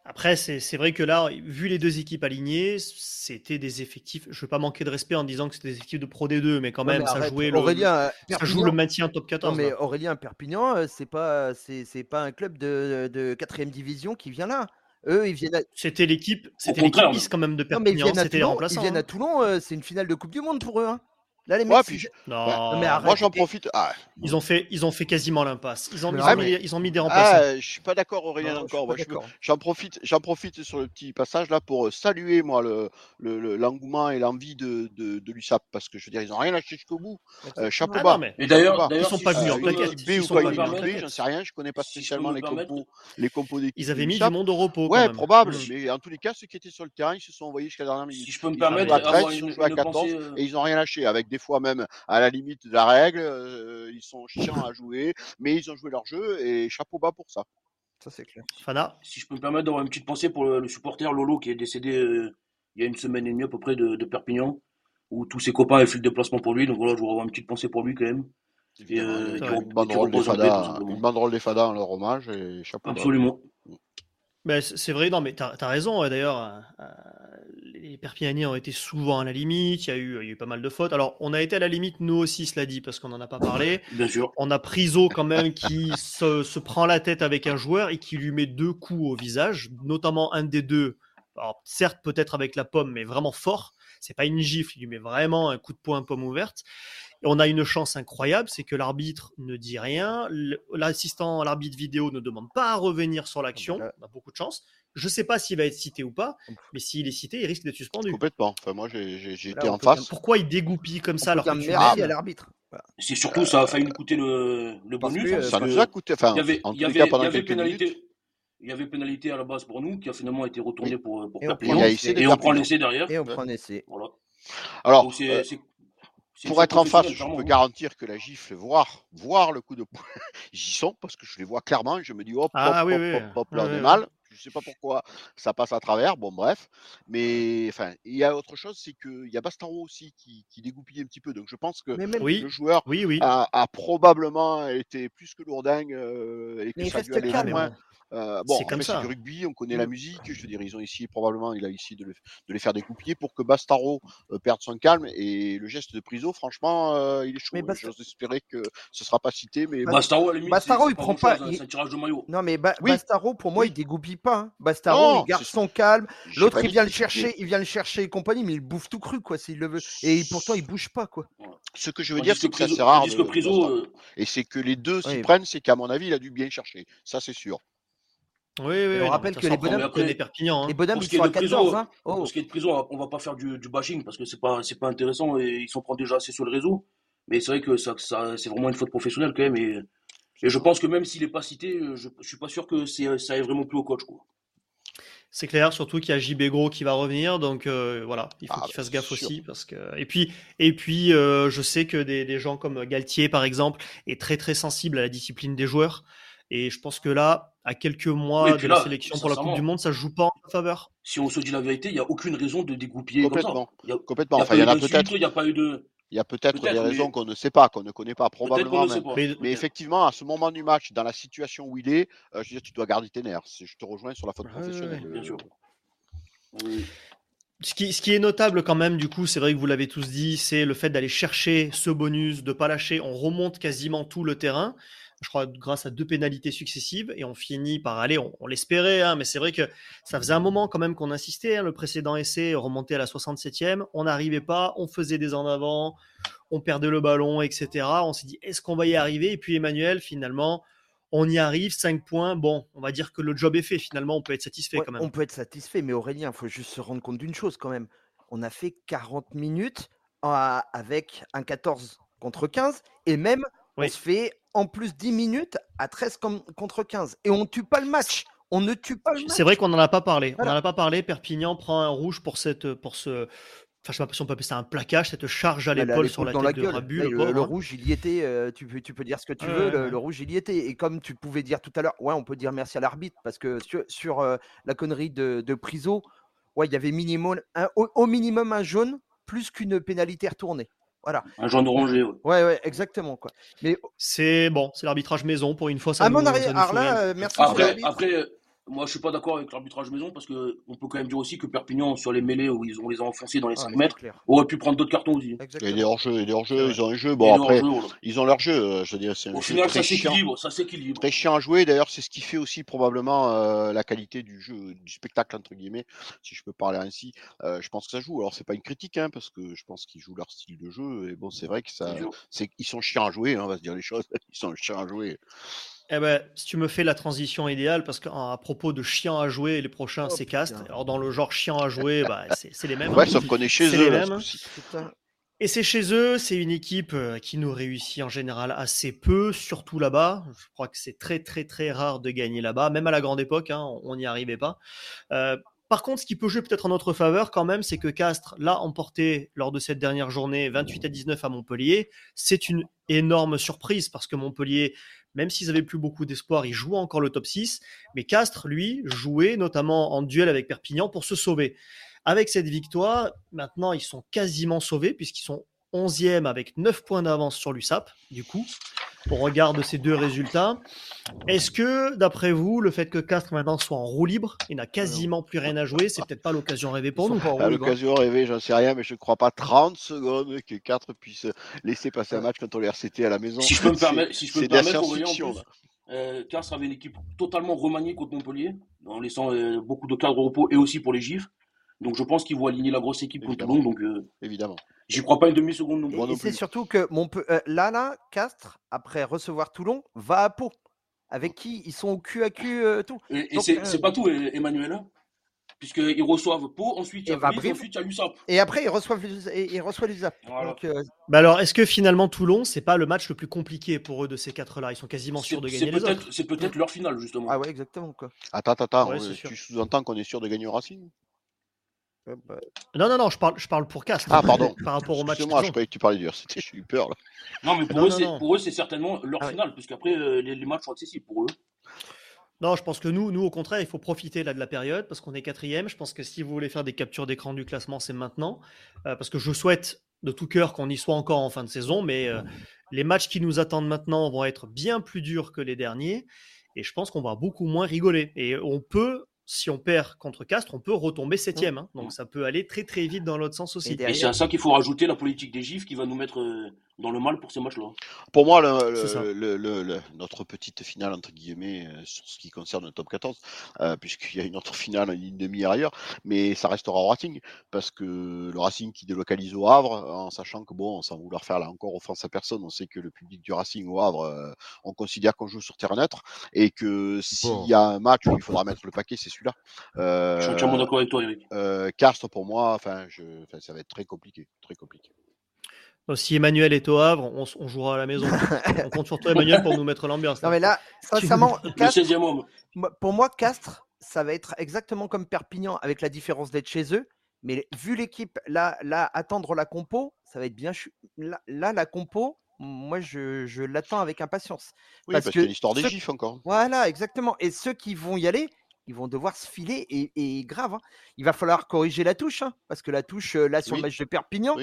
A: Après, c'est vrai que là, vu les deux équipes alignées, c'était des effectifs. Je ne veux pas manquer de respect en disant que c'était des effectifs de Pro D2, mais quand même, ça, jouait le, ça joue le maintien top 14.
E: Non, mais Aurélien Perpignan, euh, c'est pas, c'est pas un club de, 4 division qui vient là. Eux, ils viennent.
A: C'était l'équipe, c'était l'équipe quand même de Perpignan. C'était les remplaçants.
E: Ils viennent à hein. Toulon, euh, c'est une finale de Coupe du Monde pour eux. Hein.
B: Là, les mecs, non. mais moi j'en profite. Ah.
A: Ils ont fait, ils ont fait quasiment l'impasse. Ils ont, mis, ils ont mis des remplaçants.
B: Ah, je suis pas d'accord, Aurélien encore. J'en profite, j'en profite sur le petit passage là pour euh, saluer moi le l'engouement et l'envie de, de, de l'USAP parce que je veux dire ils ont rien lâché jusqu'au bout. Euh, chapeau ah, bas.
C: Et d'ailleurs,
A: ils sont pas venus en plaquette.
B: B ou quoi, B, j'en sais rien. Je connais pas spécialement les compos, les compos d'équipe.
A: Ils avaient mis du monde au repos.
B: Ouais, probable. Mais en tous les cas, ceux qui étaient sur le terrain, ils se sont envoyés jusqu'à la dernière minute.
C: Si je peux me permettre,
B: ils ont joué à 14 euh, et ils ont rien lâché avec des fois même à la limite de la règle. Euh, ils sont chiants à jouer, mais ils ont joué leur jeu et chapeau bas pour ça.
E: Ça, c'est clair.
A: Fana?
C: Si je peux me permettre d'avoir une petite pensée pour le, supporter Lolo qui est décédé euh, il y a une semaine et demie à peu près de, Perpignan, où tous ses copains avaient fait le déplacement pour lui. Donc voilà, je voudrais avoir une petite pensée pour lui quand même.
B: Euh, une banderole des Fada, des Fada en leur hommage et chapeau
C: Absolument.
A: Bas. c'est vrai, non, mais tu as, raison. D'ailleurs, les Perpignanais ont été souvent à la limite, il y, a eu, il y a eu pas mal de fautes. Alors, on a été à la limite, nous aussi, cela dit, parce qu'on n'en a pas parlé.
C: Bien sûr.
A: On a Priso quand même qui se, se, prend la tête avec un joueur et qui lui met deux coups au visage, notamment un des deux. Alors, certes, peut-être avec la pomme, mais vraiment fort. C'est pas une gifle, il lui met vraiment un coup de poing pomme ouverte. Et on a une chance incroyable, c'est que l'arbitre ne dit rien, l'assistant, l'arbitre vidéo ne demande pas à revenir sur l'action. On a beaucoup de chance. Je ne sais pas s'il va être cité ou pas, mais s'il est cité, il risque d'être suspendu.
B: Complètement. Enfin, moi, j'ai été en face.
A: Pourquoi il dégoupille comme ça alors
E: que à l'arbitre
C: C'est surtout, ça a failli nous coûter le, le bonus.
B: ça nous a coûté. Enfin,
C: il y avait, pénalité. Il y avait pénalité à la base pour nous qui a finalement été retournée pour, pour et. On et, on prend l'essai derrière.
E: Et on prend l'essai.
C: Voilà.
B: Alors, euh, pour être en face, je peux garantir que la gifle, voir, voir le coup de poing, j'y sont parce que je les vois clairement. Je me dis, hop,
A: ah,
B: hop,
A: oui,
B: hop,
A: oui.
B: hop, hop, là, on est mal. Je ne sais pas pourquoi ça passe à travers. Bon, bref. Mais enfin, il y a autre chose, c'est qu'il y a Bastaro aussi qui, qui dégoupille un petit peu. Donc je pense que le joueur a, a, probablement été plus que lourdingue euh, et que ça lui allait moins. Euh, bon, c'est C'est du rugby, on connaît la mmh. musique. Je veux dire, ils ont ici probablement, il a ici de, de les faire découper pour que Bastaro euh, perde son calme. Et le geste de Priso, franchement, euh, il est chaud. Bast... J'ose espérer que ce sera pas cité, mais
C: Bastaro, à la limite,
E: Bastaro, il prend pas.
C: Un, tirage de maillot.
E: Non, mais Bastaro, pour moi, il dégoupille pas. Hein. Bastaro, il garde son calme. L'autre, il vient le chercher, il vient le chercher et compagnie, mais il bouffe tout cru, quoi, s'il le veut. Et pourtant, il bouge pas, quoi.
B: Ce que je veux dire, c'est que c'est rare. Et c'est que les deux s'y prennent, c'est qu'à mon avis, il a dû bien chercher. Ça, c'est sûr.
A: Oui, oui,
E: on rappelle que les bonhommes,
A: après, Perpignan,
E: hein. les bonhommes, ils sont à 14. Hein.
C: Oh. Pour ce qui est de prison, on va pas faire du, du bashing parce que c'est pas, c'est pas intéressant et ils s'en prennent déjà assez sur le réseau. Mais c'est vrai que ça, ça c'est vraiment une faute professionnelle quand même. Et, et je pense que même s'il n'est pas cité, je, je suis pas sûr que ça aille vraiment plus au coach. Quoi.
A: C'est clair, surtout qu'il y a JB Gros qui va revenir, donc euh, voilà, il faut ah, qu'il fasse gaffe aussi parce que et puis et puis euh, je sais que des, des, gens comme Galtier par exemple est très très sensible à la discipline des joueurs. Et je pense que là, à quelques mois de la sélection pour la Coupe du Monde, ça ne joue pas en faveur.
C: Si on se dit la vérité, il n'y a aucune raison de dégoupiller
B: Complètement.
C: Comme ça. Il y a,
B: Complètement. enfin, il y en a peut-être.
C: Il n'y a pas eu de.
B: Il y a peut-être des raisons qu'on ne sait pas, qu'on ne connaît pas, probablement même. Mais, effectivement, à ce moment du match, dans la situation où il est, euh, je veux dire, tu dois garder tes nerfs. Je te rejoins sur la faute professionnelle.
C: bien sûr.
A: Ce qui, ce qui, est notable quand même, du coup, c'est vrai que vous l'avez tous dit, c'est le fait d'aller chercher ce bonus, de ne pas lâcher. On remonte quasiment tout le terrain je crois, grâce à deux pénalités successives, et on finit par aller, on, l'espérait, hein, mais c'est vrai que ça faisait un moment quand même qu'on insistait, hein, le précédent essai remonté à la 67e, on n'arrivait pas, on faisait des en avant, on perdait le ballon, etc. On s'est dit, est-ce qu'on va y arriver? Et puis Emmanuel, finalement, on y arrive, 5 points, bon, on va dire que le job est fait, finalement, on peut être satisfait quand même.
E: On peut être satisfait, mais Aurélien, il faut juste se rendre compte d'une chose quand même. On a fait 40 minutes avec un 14 contre 15, et même on se fait en plus 10 minutes à 13 contre 15. Et on tue pas le match. on ne tue pas le
A: C'est vrai qu'on n'en a pas parlé. On n'en a pas parlé. Perpignan prend un rouge pour cette, pour ce, enfin je sais pas si on peut appeler ça un plaquage, cette charge à l'épaule sur la tête de Rabu.
E: Le, rouge, il y était. Euh, tu, peux, tu peux dire ce que tu veux. Le, rouge, il y était. Et comme tu pouvais dire tout à l'heure, ouais, on peut dire merci à l'arbitre parce que sur, euh, la connerie de, de Priso, ouais, il y avait minimum un, au, minimum un jaune plus qu'une pénalité retournée. Voilà.
C: Un jaune orangé.
E: Ouais, ouais, ouais exactement quoi.
A: Mais c'est bon, c'est l'arbitrage maison pour une fois. Ça
E: à mon arrière, là, euh, merci.
C: Après, après moi, je suis pas d'accord avec l'arbitrage maison parce que on peut quand même dire aussi que Perpignan, sur les mêlées où ils ont les a enfoncés dans les 5 mètres, aurait pu prendre d'autres cartons aussi.
B: Et des hors-jeux, des hors-jeux, ils ont un jeu. Bon, après, ils ont leur jeu. Euh, je veux dire,
C: Au final, ça s'équilibre, ça s'équilibre.
B: Très chiant à jouer. D'ailleurs, c'est ce qui fait aussi probablement euh, la qualité du jeu, du spectacle entre guillemets, si je peux parler ainsi. Euh, je pense que ça joue. Alors, c'est pas une critique, hein, parce que je pense qu'ils jouent leur style de jeu. Et bon, c'est vrai que ça, c'est, ils sont chiants à jouer. Hein, on va se dire les choses. Ils sont chiants à jouer.
A: Eh ben, si tu me fais la transition idéale, parce qu'à propos de chiens à jouer, les prochains oh, c'est Castres. Alors dans le genre chien à jouer, bah, c'est les mêmes.
B: Ouais, hein. sauf qu'on est chez eux. Les mêmes.
A: Et c'est chez eux, c'est une équipe euh, qui nous réussit en général assez peu, surtout là-bas. Je crois que c'est très très très rare de gagner là-bas, même à la grande époque, hein, on n'y arrivait pas. Euh, par contre, ce qui peut jouer peut-être en notre faveur quand même, c'est que Castres l'a emporté lors de cette dernière journée 28 à 19 à Montpellier. C'est une énorme surprise parce que Montpellier même s'ils avaient plus beaucoup d'espoir, ils jouaient encore le top 6. Mais Castres, lui, jouait notamment en duel avec Perpignan pour se sauver. Avec cette victoire, maintenant, ils sont quasiment sauvés puisqu'ils sont 11e avec 9 points d'avance sur l'USAP, du coup, on regarde ces deux résultats. Est-ce que, d'après vous, le fait que Castres maintenant soit en roue libre et n'a quasiment plus rien à jouer, c'est peut-être pas l'occasion rêvée pour nous
B: hein L'occasion rêvée, j'en sais rien, mais je ne crois pas 30 secondes que 4 puisse laisser passer un match quand on les RCT à la maison.
C: Si je peux me permettre, si je peux me permettre, euh, Castres avait une équipe totalement remaniée contre Montpellier, en laissant euh, beaucoup de cadres au repos et aussi pour les gifs. Donc je pense qu'ils vont aligner la grosse équipe contre Toulon. Donc, euh,
B: Évidemment.
C: J'y crois pas une demi-seconde non plus.
E: Et, c'est surtout que mon euh, là, là, Castres, après recevoir Toulon, va à Pau. Avec qui ils sont au cul à cul euh, tout.
C: Et, c'est pas tout, Emmanuel. Hein. Puisqu'ils reçoivent Pau, ensuite il y a ensuite il y a l'USAP.
E: Et après, ils reçoivent, ils reçoivent l'USAP.
A: Bah alors, est-ce que finalement Toulon, c'est pas le match le plus compliqué pour eux de ces quatre-là? Ils sont quasiment sûrs de gagner les autres.
C: C'est peut-être leur finale, justement.
E: Ah ouais, exactement. Quoi.
B: Attends, attends, tu sous-entends qu'on est sûr de gagner au Racing?
A: Non, non, non, je parle, je parle pour Castres.
B: Ah, pardon.
A: Par rapport au match.
B: Moi, je croyais que tu parlais du RCT, j'ai eu peur là.
C: Non, mais pour, eux, c'est certainement leur ah finale, puisqu'après, euh, les, matchs sont accessibles pour eux.
A: Non, je pense que nous, nous au contraire, il faut profiter là de la période parce qu'on est quatrième. Je pense que si vous voulez faire des captures d'écran du classement, c'est maintenant. Euh, parce que je souhaite de tout cœur qu'on y soit encore en fin de saison, mais euh, les matchs qui nous attendent maintenant vont être bien plus durs que les derniers. Et je pense qu'on va beaucoup moins rigoler. Et on peut si on perd contre Castres, on peut retomber septième. Hein. Donc ça peut aller très très vite dans l'autre sens aussi.
C: Et, c'est à ça qu'il faut rajouter la politique des gifs qui va nous mettre euh, dans le mal pour ces matchs-là.
B: Pour moi, le, notre petite finale, entre guillemets, euh, sur ce qui concerne le top 14, euh, puisqu'il y a une autre finale en ligne demi ailleurs, mais ça restera au Racing, parce que le Racing qui délocalise au Havre, en sachant que, bon, sans vouloir faire là encore offense à personne, on sait que le public du Racing au Havre, euh, on considère qu'on joue sur terrain neutre, et que s'il y a un match où il faudra mettre le paquet, c'est celui-là.
C: je suis entièrement d'accord avec toi, Eric.
B: Castres, pour moi, enfin, ça va être très compliqué, très compliqué
A: si Emmanuel est au Havre, on, jouera à la maison. on compte sur toi, Emmanuel, pour nous mettre l'ambiance.
E: Non, mais là, sincèrement, pour moi, Castres, ça va être exactement comme Perpignan, avec la différence d'être chez eux. Mais vu l'équipe, là, là, attendre la compo, ça va être bien. Là, la compo, moi, je, l'attends avec impatience.
B: Oui, parce, que, l'histoire des gifs encore.
E: Voilà, exactement. Et ceux qui vont y aller, ils vont devoir se filer et, grave. Hein. Il va falloir corriger la touche, hein, parce que la touche, euh, là, sur le match de Perpignan,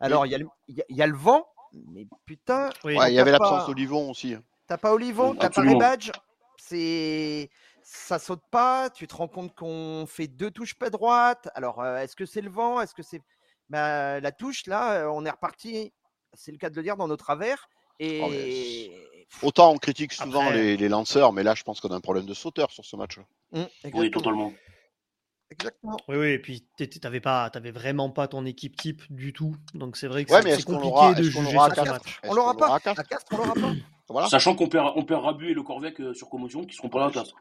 E: alors, il y, a le vent, mais putain.
B: il y avait l'absence d'Olivon aussi. Hein.
E: T'as pas Olivon, t'as pas les badges. C'est. Ça saute pas. Tu te rends compte qu'on fait deux touches pas droite. Alors, euh, est-ce que c'est le vent Est-ce que c'est. Bah, la touche, là, euh, on est reparti. C'est le cas de le dire dans nos travers. Et.
B: Oh, autant on critique souvent les, lanceurs, mais là, je pense qu'on a un problème de sauteur sur ce match-là.
C: Mmh, oui, totalement.
E: Exactement.
A: Oui, oui, et puis tu n'avais pas, vraiment pas ton équipe type du tout. Donc c'est vrai que c'est compliqué de juger
E: ce match. On l'aura pas. À Castres, on l'aura pas.
C: Voilà. Sachant qu'on perd, on perd Rabu et le Corvec euh, sur commotion qui seront pas là à Castres.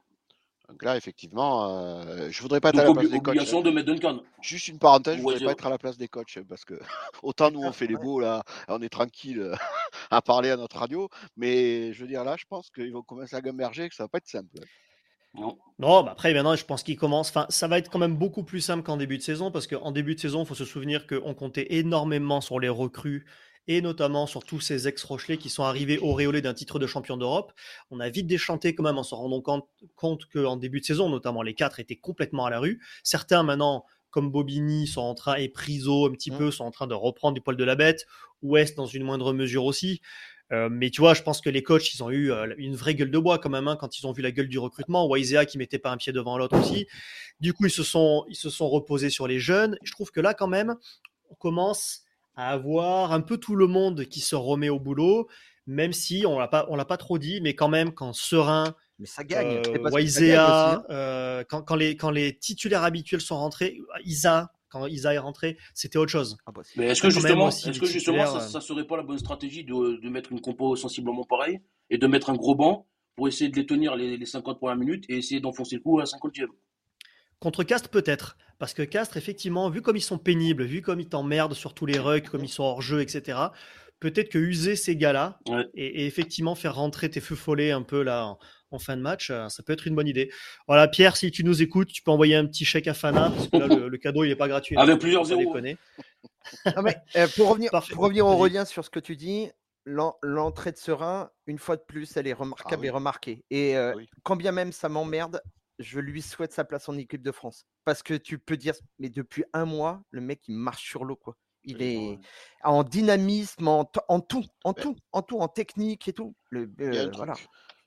B: Donc là, effectivement, euh, je voudrais pas être à la place des coachs.
C: de mettre Duncan.
B: Juste une parenthèse, je voudrais pas être à la place des coachs parce que autant nous on fait les beaux là, on est tranquille à parler à notre radio, mais je veux dire là, je pense qu'ils vont commencer à gamberger que ça va pas être simple.
A: Non. Non, bah après maintenant, je pense qu'il commence. Enfin, ça va être quand même beaucoup plus simple qu'en début de saison parce qu'en début de saison, il faut se souvenir qu'on comptait énormément sur les recrues et notamment sur tous ces ex-Rochelais qui sont arrivés auréolés d'un titre de champion d'Europe. On a vite déchanté quand même en se rendant compte, compte qu'en début de saison, notamment les quatre étaient complètement à la rue. Certains maintenant, comme Bobigny, sont en train, et Priso un petit mmh. peu, sont en train de reprendre du poil de la bête. Ouest dans une moindre mesure aussi. Euh, mais tu vois, je pense que les coachs, ils ont eu euh, une vraie gueule de bois quand même hein, quand ils ont vu la gueule du recrutement. Waisea qui mettait pas un pied devant l'autre aussi. Du coup, ils se sont, ils se sont reposés sur les jeunes. Je trouve que là, quand même, on commence à avoir un peu tout le monde qui se remet au boulot, même si on l'a pas, on l'a pas trop dit, mais quand même quand Serein,
E: mais ça gagne.
A: Euh, hein. euh, quand, quand, les, quand les titulaires habituels sont rentrés, Isa, quand Isa est rentré, c'était autre chose.
C: Ah bah, mais est-ce que justement, est-ce que justement ça, ça, serait pas la bonne stratégie de, de, mettre une compo sensiblement pareille et de mettre un gros banc pour essayer de les tenir les, les 50 premières minutes et essayer d'enfoncer le coup à la 50e
A: Contre Castres, peut-être. Parce que Castres, effectivement, vu comme ils sont pénibles, vu comme ils t'emmerdent sur tous les rucks, comme ils sont hors jeu, etc., peut-être que user ces gars-là et, effectivement faire rentrer tes feux follets un peu là en, fin de match, euh, ça peut être une bonne idée. Voilà, Pierre, si tu nous écoutes, tu peux envoyer un petit chèque à Fana, parce que là, le, cadeau, il n'est pas gratuit.
C: Avec plusieurs zéros.
E: Euh, pour revenir, pour revenir on revient sur ce que tu dis, l'entrée de Serein, une fois de plus, elle est remarquable ah et remarquée. Et euh, ah quand bien même ça m'emmerde, je lui souhaite sa place en équipe de France. Parce que tu peux dire, mais depuis un mois, le mec, il marche sur l'eau, quoi. Il est en dynamisme, en, tout, en tout, en tout, en technique et tout. Le,
B: euh, voilà.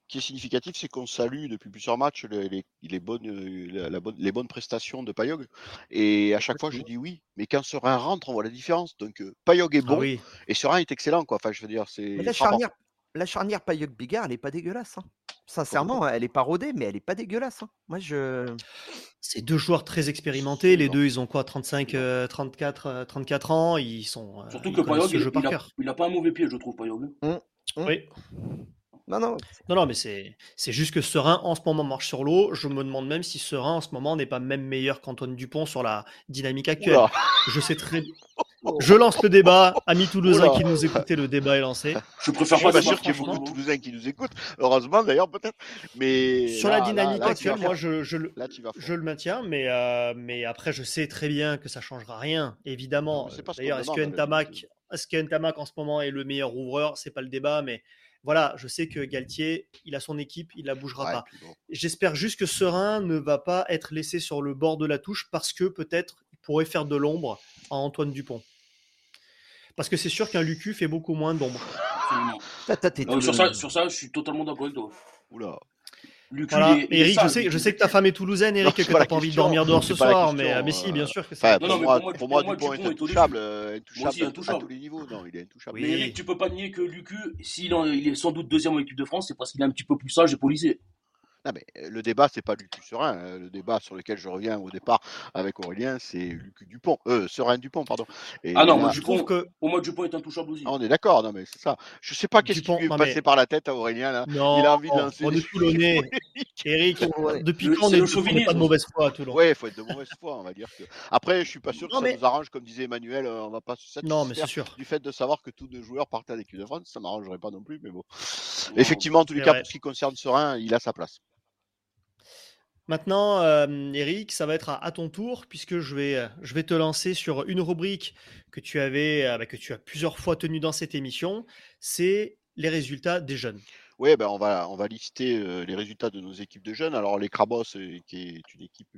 B: Qui est significatif, c'est qu'on salue depuis plusieurs matchs les, les, bonnes, euh, la, bonne, les bonnes prestations de Payog. Et à chaque fois, je dis oui. Mais quand Serein rentre, on voit la différence. Donc euh, Payog est ah bon et Serein est excellent. Quoi. Enfin, je veux dire, c'est.
E: La charnière, la charnière Payog-Bigard, elle n'est pas dégueulasse. Hein. Sincèrement, elle est pas rodée, mais elle est pas dégueulasse. Hein. Moi, je.
A: C'est deux joueurs très expérimentés. Les deux, ils ont quoi 35, 34, 34 ans. Ils sont.
C: Euh, Surtout que Payog, il, n'a pas un mauvais pied, je trouve, Payog.
A: Mmh, mmh. Oui. Non, non. Non, non, mais c'est, c'est juste que Serein en ce moment marche sur l'eau. Je me demande même si Serein en ce moment n'est pas même meilleur qu'Antoine Dupont sur la dynamique actuelle. Je sais très, je lance le débat. Amis toulousains qui nous écoutez, le débat est lancé.
B: Je préfère pas, sûr qu'il y ait beaucoup de Toulousains qui nous écoutent. Heureusement d'ailleurs, peut-être. Mais
A: sur la dynamique actuelle, moi, je, je, je, le maintiens, mais, euh, mais après, je sais très bien que ça changera rien, évidemment. D'ailleurs, est-ce que Ntamak, est-ce que Ntamak en ce moment est le meilleur ouvreur? C'est pas le débat, mais voilà, je sais que Galtier, il a son équipe, il la bougera pas. J'espère juste que Serein ne va pas être laissé sur le bord de la touche parce que peut-être il pourrait faire de l'ombre à Antoine Dupont. Parce que c'est sûr qu'un Lucu fait beaucoup moins d'ombre.
C: sur, ça, sur ça, je suis totalement d'accord avec toi.
B: Oula.
A: Eric, je, sais, je sais que ta femme est toulousaine, Eric, et que tu n'as pas envie de dormir dehors ce soir, mais, mais si, bien sûr que
B: ça. pour, moi, pour, moi, Dupont est intouchable, intouchable, à tous les niveaux. Non, il est intouchable.
C: Mais Eric, tu peux pas nier que Lucu, s'il il est sans doute deuxième en équipe de France, c'est parce qu'il est un petit peu plus sage et policé.
B: Non, mais le débat, c'est pas Lucu Serein. Hein. Le débat sur lequel je reviens au départ avec Aurélien, c'est Lucu Dupont. Euh, Serein Dupont, pardon.
C: ah non, moi, je trouve que. Pour moi, Dupont est intouchable aussi.
B: on est d'accord, non, mais c'est ça. Je sais pas qu'est-ce qui lui est passé par la tête à Aurélien, là.
A: Non, il a envie de lancer. On est Toulonnais. Eric, depuis quand on est pas de mauvaise foi à Toulon
B: Oui, il faut être de mauvaise foi, on va dire. que. Après, je suis pas sûr que ça nous arrange, comme disait Emmanuel, on va pas se
A: satisfaire
B: du fait de savoir que tous deux joueurs partaient à l'équipe de France. Ça m'arrangerait pas non plus, mais bon. Effectivement, en tous les cas, pour ce qui concerne Serein, il a sa place.
A: Maintenant, euh, Eric, ça va être à, ton tour, puisque je vais, euh, je vais te lancer sur une rubrique que tu avais, euh, bah, que tu as plusieurs fois tenue dans cette émission, c'est les résultats des jeunes.
B: Ben on, va, on lister les résultats de nos équipes de jeunes. Alors, les Crabos, qui est une équipe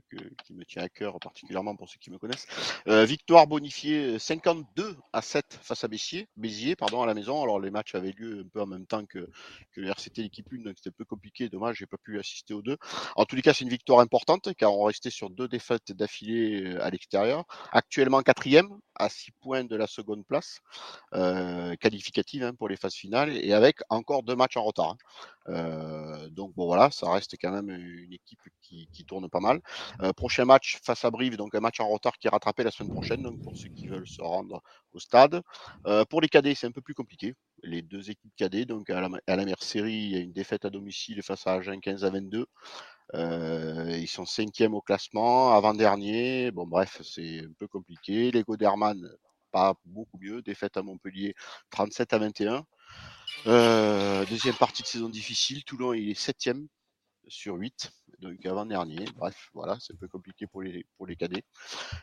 B: qui me tient à cœur, particulièrement pour ceux qui me connaissent. victoire bonifiée 52 à 7 face à Béziers, Béziers pardon, à la maison. Alors, les matchs avaient lieu un peu en même temps que, que le RCT l'équipe 1, donc c'était un peu compliqué. Dommage, j'ai pas pu assister aux deux. En tous les cas, c'est une victoire importante, car on restait sur deux défaites d'affilée à l'extérieur. Actuellement quatrième, à 6 points de la seconde place, qualificative hein, pour les phases finales, et avec encore deux matchs en retard. Hein. Euh, donc bon voilà, ça reste quand même une équipe qui, tourne pas mal. Euh, prochain match face à Brive, donc un match en retard qui est rattrapé la semaine prochaine, donc pour ceux qui veulent se rendre au stade. Euh, pour les cadets, c'est un peu plus compliqué. Les deux équipes cadets, donc à la, à la série, il y a une défaite à domicile face à Agen 15 à 22. Ils sont cinquième au classement, avant-dernier. Bon, bref, c'est un peu compliqué. Les Goderman, pas beaucoup mieux. Défaite à Montpellier, 37 à 21. Euh, deuxième partie de saison difficile. Toulon, il est septième.
F: Sur 8, donc avant-dernier. Bref, voilà, c'est un peu compliqué pour les, pour les cadets.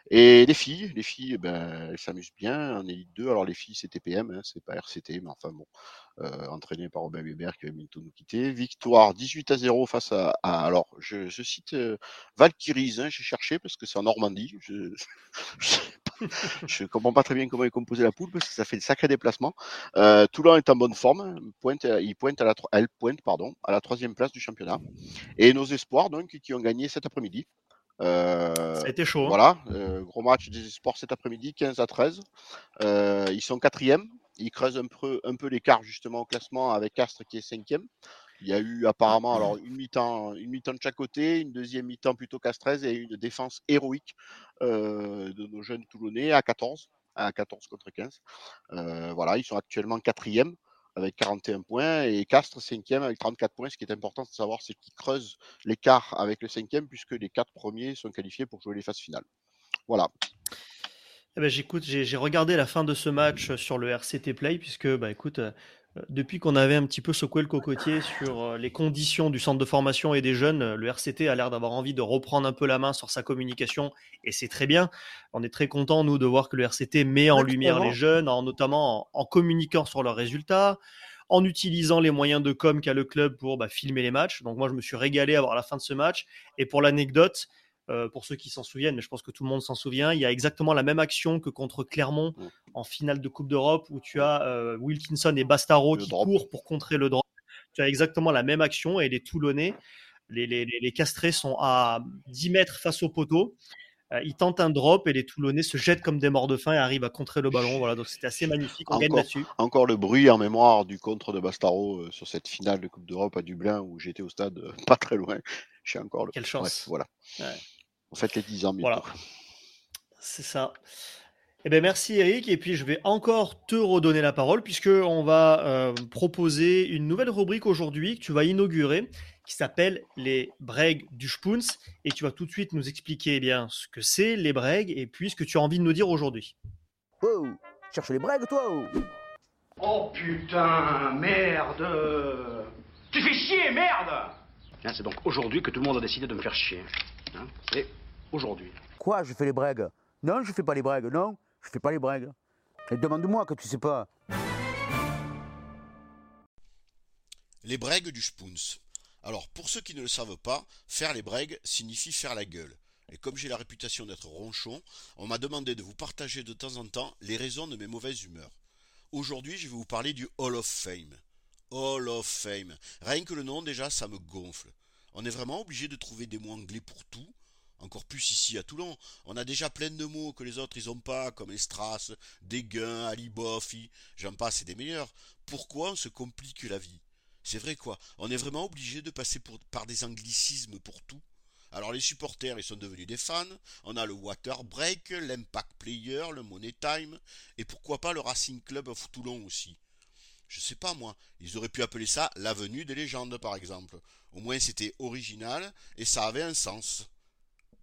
F: Et les filles, les filles, eh ben, elles s'amusent bien en Elite 2. Alors les filles, c'est TPM, hein, c'est pas RCT, mais enfin bon, euh, entraîné par Robin Weber qui va bientôt nous quitter. Victoire 18 à 0 face à, alors je, je cite euh, Valkyries, hein, j'ai cherché parce que c'est en Normandie. Je, je, comprends pas très bien comment est composé la poule parce que ça fait de sacrés déplacements. Euh, Toulon est en bonne forme, pointe, il pointe à la, elle pointe pardon à la troisième place du championnat. Et nos espoirs donc qui ont gagné cet après-midi.
A: Euh, ça a été chaud. Hein.
F: Voilà, euh, gros match des espoirs cet après-midi, 15 à 13. Euh, ils sont quatrième. Ils creusent un peu, un peu l'écart justement au classement avec Castres qui est cinquième. Il y a eu apparemment alors une mi-temps, une mi-temps de chaque côté, une deuxième mi-temps plutôt Castres et une défense héroïque de nos jeunes Toulonnais à 14, à 14 contre 15. voilà, ils sont actuellement quatrième avec 41 points et Castres cinquième avec 34 points. Ce qui est important de savoir, c'est qu'ils creusent l'écart avec le cinquième puisque les quatre premiers sont qualifiés pour jouer les phases finales. Voilà.
A: Eh ben, j'écoute, j'ai regardé la fin de ce match sur le RCT Play puisque bah écoute, euh, depuis qu'on avait un petit peu secoué le cocotier sur euh, les conditions du centre de formation et des jeunes, le RCT a l'air d'avoir envie de reprendre un peu la main sur sa communication et c'est très bien. On est très content nous de voir que le RCT met en lumière les jeunes, en, notamment en, communiquant sur leurs résultats, en utilisant les moyens de com qu'a le club pour bah, filmer les matchs. Donc moi je me suis régalé à voir la fin de ce match et pour l'anecdote. Euh, pour ceux qui s'en souviennent, mais je pense que tout le monde s'en souvient, il y a exactement la même action que contre Clermont mm. en finale de Coupe d'Europe où tu as euh, Wilkinson et Bastaro qui courent pour contrer le drop. Tu as exactement la même action et les Toulonnais, les, les, les castrés sont à 10 mètres face au poteau. Euh, ils tentent un drop et les Toulonnais se jettent comme des morts de faim et arrivent à contrer le ballon. Voilà, donc c'était assez magnifique. On gagne là-dessus.
F: Encore le bruit en mémoire du contre de Bastaro sur cette finale de Coupe d'Europe à Dublin où j'étais au stade pas très loin. J'ai encore le.
A: Quelle chance.
F: voilà. En fait, les 10 ans
A: Voilà. C'est ça. Eh bien, merci Eric. Et puis, je vais encore te redonner la parole puisqu'on va euh, proposer une nouvelle rubrique aujourd'hui que tu vas inaugurer qui s'appelle les bregs du Spoons. Et tu vas tout de suite nous expliquer eh bien, ce que c'est les bregs et puis ce que tu as envie de nous dire aujourd'hui.
G: Oh, cherche les bregs, toi oh.
D: oh putain, merde Tu fais chier, merde
H: C'est donc aujourd'hui que tout le monde a décidé de me faire chier. Hein et aujourd'hui.
G: Quoi, je fais les brègues? Non, je fais pas les brègues, non, je fais pas les brègues. Et demande-moi que tu sais pas.
B: Les brègues du Spoons. Alors, pour ceux qui ne le savent pas, faire les brègues signifie faire la gueule. Et comme j'ai la réputation d'être ronchon, on m'a demandé de vous partager de temps en temps les raisons de mes mauvaises humeurs. Aujourd'hui, je vais vous parler du Hall of Fame. Hall of Fame. Rien que le nom, déjà, ça me gonfle. On est vraiment obligé de trouver des mots anglais pour tout encore plus ici à Toulon. On a déjà plein de mots que les autres ils ont pas, comme Estras, Déguin, Aliboff, j'en passe, c'est des meilleurs. Pourquoi on se complique la vie? C'est vrai quoi, on est vraiment obligé de passer par des anglicismes pour tout. Alors les supporters, ils sont devenus des fans. On a le Water Break, l'Impact Player, le Money Time, et pourquoi pas le Racing Club of Toulon aussi? Je sais pas moi, ils auraient pu appeler ça l'avenue des légendes par exemple. Au moins c'était original et ça avait un sens.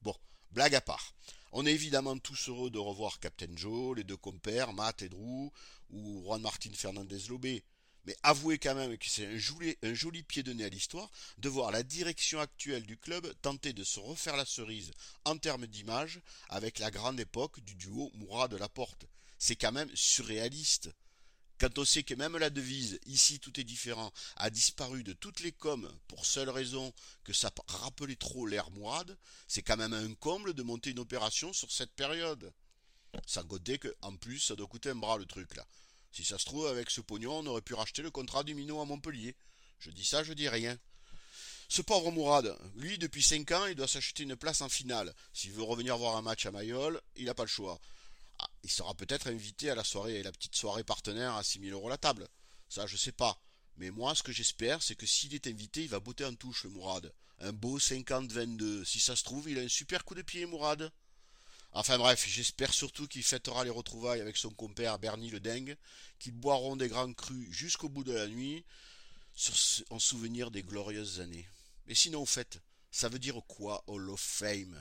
B: Bon, blague à part. On est évidemment tous heureux de revoir Captain Joe, les deux compères, Matt et Drew, ou Juan Martin Fernandez Lobé. Mais avouez quand même que c'est un joli, pied de nez à l'histoire de voir la direction actuelle du club tenter de se refaire la cerise en termes d'image avec la grande époque du duo Mourad de la Porte. C'est quand même surréaliste. Quand on sait que même la devise ici tout est différent a disparu de toutes les coms pour seule raison que ça rappelait trop l'air Mourad, c'est quand même un comble de monter une opération sur cette période. Sans compter que, en plus, ça doit coûter un bras le truc là. Si ça se trouve, avec ce pognon, on aurait pu racheter le contrat du minot à Montpellier. Je dis ça, je dis rien. Ce pauvre Mourad, lui, depuis 5 ans, il doit s'acheter une place en finale. S'il veut revenir voir un match à Mayol, il n'a pas le choix. Il sera peut-être invité à la soirée, la petite soirée partenaire à 6000 euros la table. Ça, je sais pas. Mais moi, ce que j'espère, c'est que s'il est invité, il va botter en touche, le Mourad. Un beau 50-22. Si ça se trouve, il a un super coup de pied, Mourad. Enfin bref, j'espère surtout qu'il fêtera les retrouvailles avec son compère Bernie le Dingue, qu'ils boiront des grands crus jusqu'au bout de la nuit, en souvenir des glorieuses années. Mais sinon, au fait, ça veut dire quoi, Hall of Fame?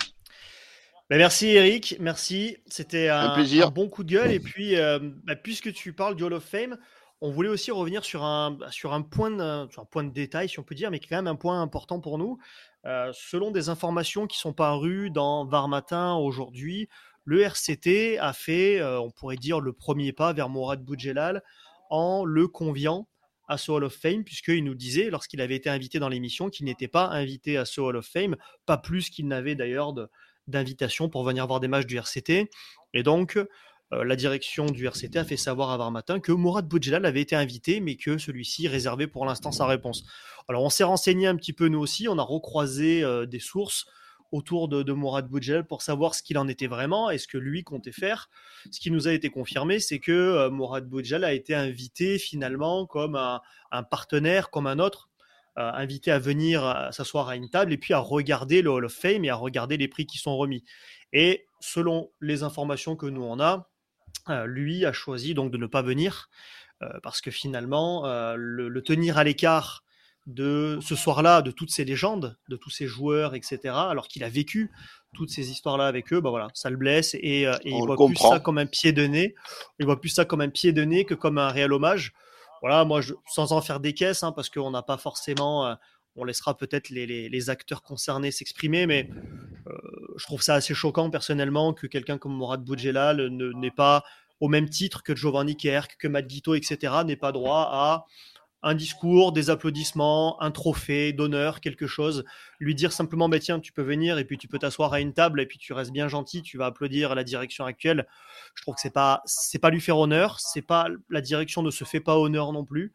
A: Bah, merci Eric, merci. C'était un, bon coup de gueule. Et puis, euh, bah, puisque tu parles du Hall of Fame, on voulait aussi revenir sur un, sur un, point, de, un point de détail, si on peut dire, mais qui est quand même un point important pour nous. Euh, selon des informations qui sont parues dans Var Matin aujourd'hui, le RCT a fait, euh, on pourrait dire, le premier pas vers Mourad Boudjelal en le conviant à ce Hall of Fame, puisqu'il nous disait, lorsqu'il avait été invité dans l'émission, qu'il n'était pas invité à ce Hall of Fame, pas plus qu'il n'avait d'ailleurs d'invitation pour venir voir des matchs du RCT. Et donc, euh, la direction du RCT a fait savoir à Matin que Mourad Boudjelal avait été invité, mais que celui-ci réservait pour l'instant sa réponse. Alors on s'est renseigné un petit peu nous aussi, on a recroisé euh, des sources autour de, Mourad Boudjelal pour savoir ce qu'il en était vraiment et ce que lui comptait faire. Ce qui nous a été confirmé, c'est que euh, Mourad Boudjelal a été invité finalement comme un, partenaire, comme un autre, invité à venir s'asseoir à une table et puis à regarder le Hall of Fame et à regarder les prix qui sont remis. Et selon les informations que nous on a, euh, lui a choisi donc de ne pas venir euh, parce que finalement, euh, le, tenir à l'écart de ce soir-là, de toutes ces légendes, de tous ces joueurs, etc., alors qu'il a vécu toutes ces histoires-là avec eux, bah voilà, ça le blesse et, il voit plus ça comme un pied de nez. Il voit plus ça comme un pied de nez que comme un réel hommage. Voilà, moi, sans en faire des caisses, hein, parce qu'on n'a pas forcément on laissera peut-être les, acteurs concernés s'exprimer, mais euh, je trouve ça assez choquant personnellement que quelqu'un comme Mourad Boudjelal n'ait pas, au même titre que Giovanni Kerk, que Matt Guito, etc., n'ait pas droit à un discours, des applaudissements, un trophée d'honneur, quelque chose. Lui dire simplement, bah, tiens, tu peux venir et puis tu peux t'asseoir à une table et puis tu restes bien gentil, tu vas applaudir à la direction actuelle. Je trouve que c'est pas, c'est pas lui faire honneur, c'est pas la direction ne se fait pas honneur non plus.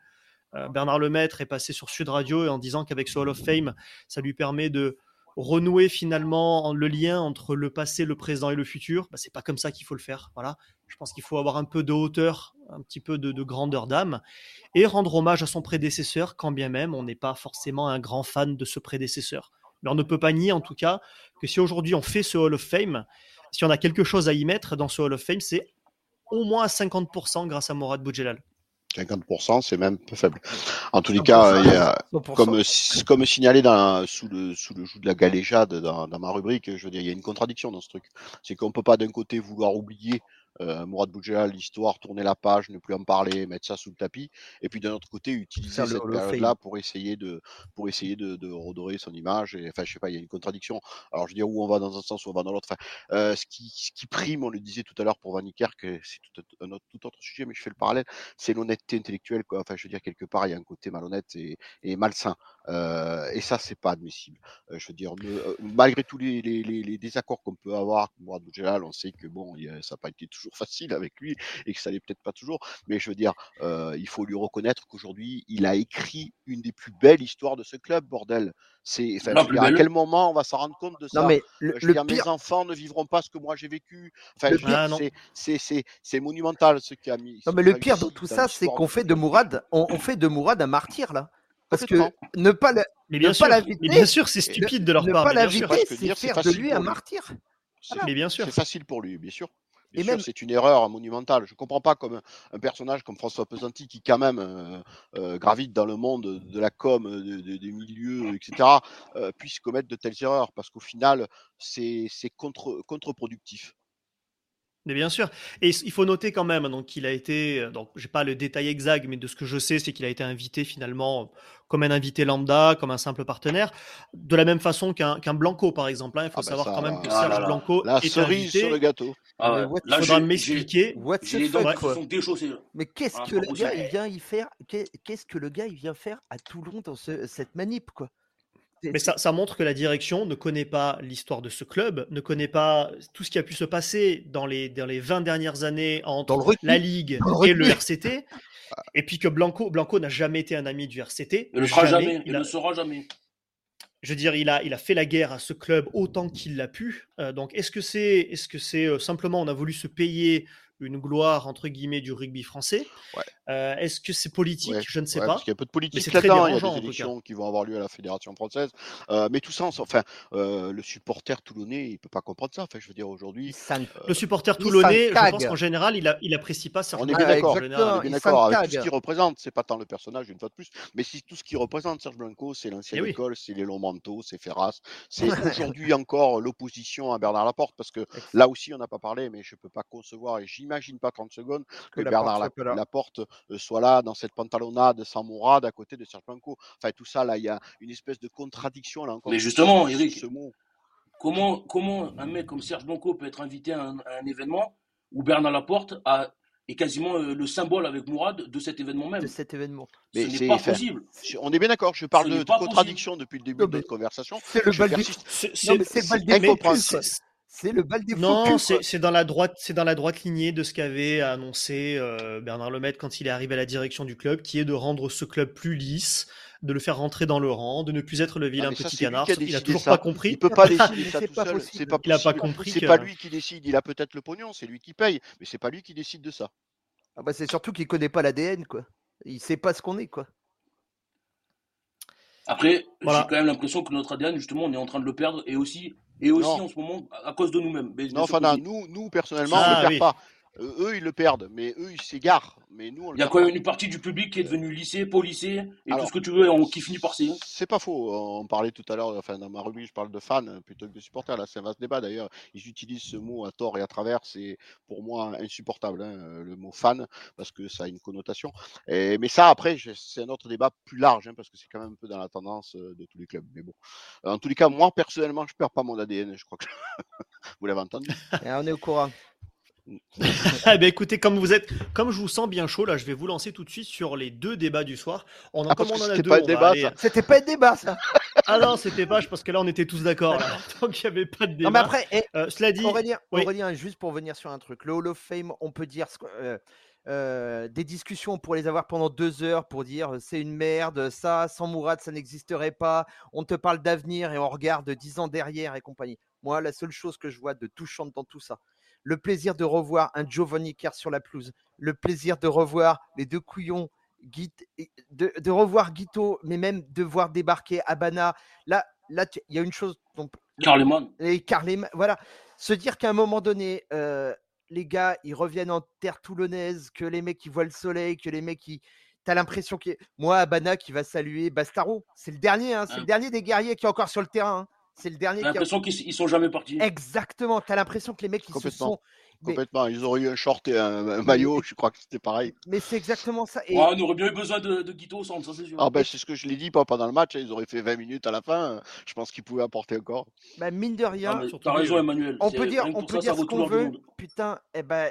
A: Euh, Bernard Lemaître est passé sur Sud Radio en disant qu'avec ce Hall of Fame, ça lui permet de renouer finalement le lien entre le passé, le présent et le futur. Bah, c'est pas comme ça qu'il faut le faire. Voilà. Je pense qu'il faut avoir un peu de hauteur, un petit peu de, grandeur d'âme et rendre hommage à son prédécesseur, quand bien même on n'est pas forcément un grand fan de ce prédécesseur. Mais on ne peut pas nier en tout cas que si aujourd'hui on fait ce Hall of Fame, si on a quelque chose à y mettre dans ce Hall of Fame, c'est au moins à 50% grâce à Morad Boudjelal.
B: 50%, c'est même peu faible. En tous les cas, il y a, comme, comme signalé dans, sous, le, sous le joug de la galéjade dans, dans ma rubrique, je veux dire, il y a une contradiction dans ce truc. C'est qu'on peut pas d'un côté vouloir oublier euh, Mourad l'histoire, tourner la page, ne plus en parler, mettre ça sous le tapis, et puis d'un autre côté utiliser cette période-là pour essayer de pour essayer de, de, redorer son image. Et, enfin, je sais pas, il y a une contradiction. Alors je veux dire où on va dans un sens, où on va dans l'autre. Enfin, euh, ce qui ce qui prime, on le disait tout à l'heure pour Van que c'est tout un autre, tout autre sujet, mais je fais le parallèle, c'est l'honnêteté intellectuelle. Quoi. Enfin, je veux dire quelque part, il y a un côté malhonnête et, et malsain. Euh, et ça, c'est pas admissible. Euh, je veux dire, euh, malgré tous les, les, les, désaccords qu'on peut avoir, Mourad Boudjelal, on sait que bon, ça n'a pas été toujours facile avec lui et que ça l'est peut-être pas toujours. Mais je veux dire, il faut lui reconnaître qu'aujourd'hui, il a écrit une des plus belles histoires de ce club, bordel. C'est, à quel moment on va s'en rendre compte de ça?
E: non, mais le,
B: je veux dire, Mes enfants ne vivront pas ce que moi j'ai vécu. Enfin, c'est monumental ce qui a mis.
E: Non, mais le pire de tout ça, c'est qu'on fait de Mourad, on, on, fait de Mourad un martyr là. Parce que ne pas la,
A: mais bien sûr, bien sûr, c'est stupide de leur part.
E: Ne pas l'inviter, c'est faire de lui un martyr.
A: Mais bien sûr.
B: C'est facile pour lui, bien sûr. Bien sûr, c'est une erreur monumentale. Je ne comprends pas comme un, personnage comme François Pesanti, qui quand même euh, euh, gravite dans le monde de la com, des milieux, etc., euh, puisse commettre de telles erreurs, parce qu'au final, c'est contre, contre-productif.
A: Mais bien sûr. Et il faut noter quand même donc qu'il a été, euh, donc j'ai pas le détail exact, mais de ce que je sais, c'est qu'il a été invité finalement comme un invité lambda, comme un simple partenaire, de la même façon qu'un Blanco par exemple. Hein. Il faut ah bah savoir quand même que ah Serge Blanco
B: la
A: est
B: cerise sur le gâteau.
A: Ah il faudra m'expliquer.
E: Mais qu'est-ce que le gars il vient y faire Qu'est-ce que le gars il vient faire à Toulon dans cette manip quoi?
A: Mais ça, montre que la direction ne connaît pas l'histoire de ce club, ne connaît pas tout ce qui a pu se passer dans les, dans les 20 dernières années entre la Ligue et le RCT. Et puis que Blanco, Blanco n'a jamais été un ami du RCT.
C: Il ne sera jamais, il, ne sera jamais.
A: Je veux dire, il a, il a fait la guerre à ce club autant qu'il l'a pu. Euh, donc, est-ce que c'est est -ce c'est euh, simplement on a voulu se payer une gloire entre guillemets du rugby français. Euh, est-ce que c'est politique? Je ne sais pas.
B: Parce qu'il y a peu de politique là-dedans. Il y a des élections qui vont avoir lieu à la Fédération française. Euh, mais tout ça, enfin, euh, le supporter toulonnais, il peut pas comprendre ça. Enfin, je veux dire aujourd'hui.
A: le supporter toulonnais, je pense qu'en général, il, a, il apprécie pas.
B: On est bien d'accord. Est d'accord avec tout ce qu'il représente. C'est pas tant le personnage une fois de plus, mais si tout ce qu'il représente, Serge Blanco, c'est l'ancienne eh école, c'est les longs manteaux, c'est Ferras, c'est aujourd'hui encore l'opposition à Bernard Laporte, parce que là aussi, on n'a pas parlé, mais je peux pas concevoir et j'imagine n'imagine pas 30 secondes que, Bernard Laporte, euh, soit là dans cette pantalonnade sans Mourad à côté de Serpenko. Enfin, tout ça, là, il y a une espèce de contradiction là encore.
C: Mais justement, Eric, ce mot. Comment, comment un mec comme Serge Blanco peut être invité à un, événement où Bernard Laporte a, est quasiment euh, le symbole avec Mourad de cet événement même?
E: De cet événement.
C: Ce n'est pas possible.
B: On est bien d'accord, je parle de, contradiction depuis le début de notre conversation.
E: C'est le bal des c'est le bal des
A: Non, c'est dans la droite, c'est dans la droite lignée de ce qu'avait annoncé euh, Bernard Lemaitre quand il est arrivé à la direction du club, qui est de rendre ce club plus lisse, de le faire rentrer dans le rang, de ne plus être le vilain ah, petit canard. Il a toujours pas compris.
B: Il peut pas décider ça tout seul. C'est pas
A: Il a pas compris.
B: C'est pas lui qui décide. Il a peut-être le pognon, c'est lui qui paye, mais c'est pas lui qui décide de ça.
E: Ah bah c'est surtout qu'il connaît pas l'ADN quoi. Il sait pas ce qu'on est quoi.
C: Après, j'ai quand même l'impression que notre ADN, justement, on est en train de le perdre et aussi, et aussi en ce moment à cause de nous-mêmes.
B: Non, enfin, nous, nous, personnellement, on ne ah, le perd pas. Euh, eux, ils le perdent, mais eux, ils s'égarent. Mais nous, on
C: Il y a quand même une partie du public qui est devenue lycée, policier, et tout ce que tu veux, on, qui finit par
B: c'est. C'est pas faux. On parlait tout à l'heure, enfin, dans ma rubrique, je parle de fans plutôt que de supporters. Là, c'est un vaste débat d'ailleurs. Ils utilisent ce mot à tort et à travers. C'est pour moi insupportable, hein, le mot fan, parce que ça a une connotation. Et, mais ça, après, c'est un autre débat plus large, hein, parce que c'est quand même un peu dans la tendance euh, de tous les clubs. Mais bon, en tous les cas, moi, personnellement, je perds pas mon ADN. Je crois que vous l'avez entendu.
E: Et on est au courant.
A: eh ben écoutez, comme vous êtes, comme je vous sens bien chaud là, je vais vous lancer tout de suite sur les deux débats du soir.
B: On en, ah, on en a deux. Pas débat,
E: C'était pas un débat ça.
A: ah non, c'était pas, parce que là on était tous d'accord. Donc il n'y avait pas de débat.
E: Non mais après, eh,
A: euh, cela dit,
E: Aurélien, juste pour venir sur un truc, le Hall of Fame, on peut dire euh, euh, des discussions pour les avoir pendant deux heures pour dire c'est une merde, ça sans Mourad ça n'existerait pas. On te parle d'avenir et on regarde dix ans derrière et compagnie. Moi, la seule chose que je vois de touchante dans tout ça, le plaisir de revoir un Giovanni Kerr sur la pelouse, le plaisir de revoir les deux couillons, de, de revoir Guito, mais même de voir débarquer Abana. Là, là, il y a une chose.
C: Carleman.
E: Et Carleman, voilà. Se dire qu'à un moment donné, euh, les gars, ils reviennent en terre toulonnaise, que les mecs, ils voient le soleil, que les mecs, qui T'as l'impression que moi, Abana qui va saluer Bastaro, c'est le dernier, hein, c'est le dernier des guerriers qui est encore sur le terrain. Hein. C'est le dernier.
C: T'as l'impression qu'ils sont jamais partis.
E: Exactement. T'as l'impression que les mecs ils se sont.
B: Complètement. Ils auraient eu un short et un, maillot. Je crois que c'était pareil.
E: Mais c'est exactement ça.
C: Et... on aurait bien eu besoin de, de Guito au centre, ça c'est sûr.
B: Ah ben c'est ce que je l'ai dit pas pendant le match. Hein, ils auraient fait 20 minutes à la fin. Je pense qu'ils pouvaient apporter encore.
E: Bah, mine de rien.
C: Ah, T'as raison, Emmanuel.
E: On peut dire, on peut dire ce qu'on veut. Putain, eh ben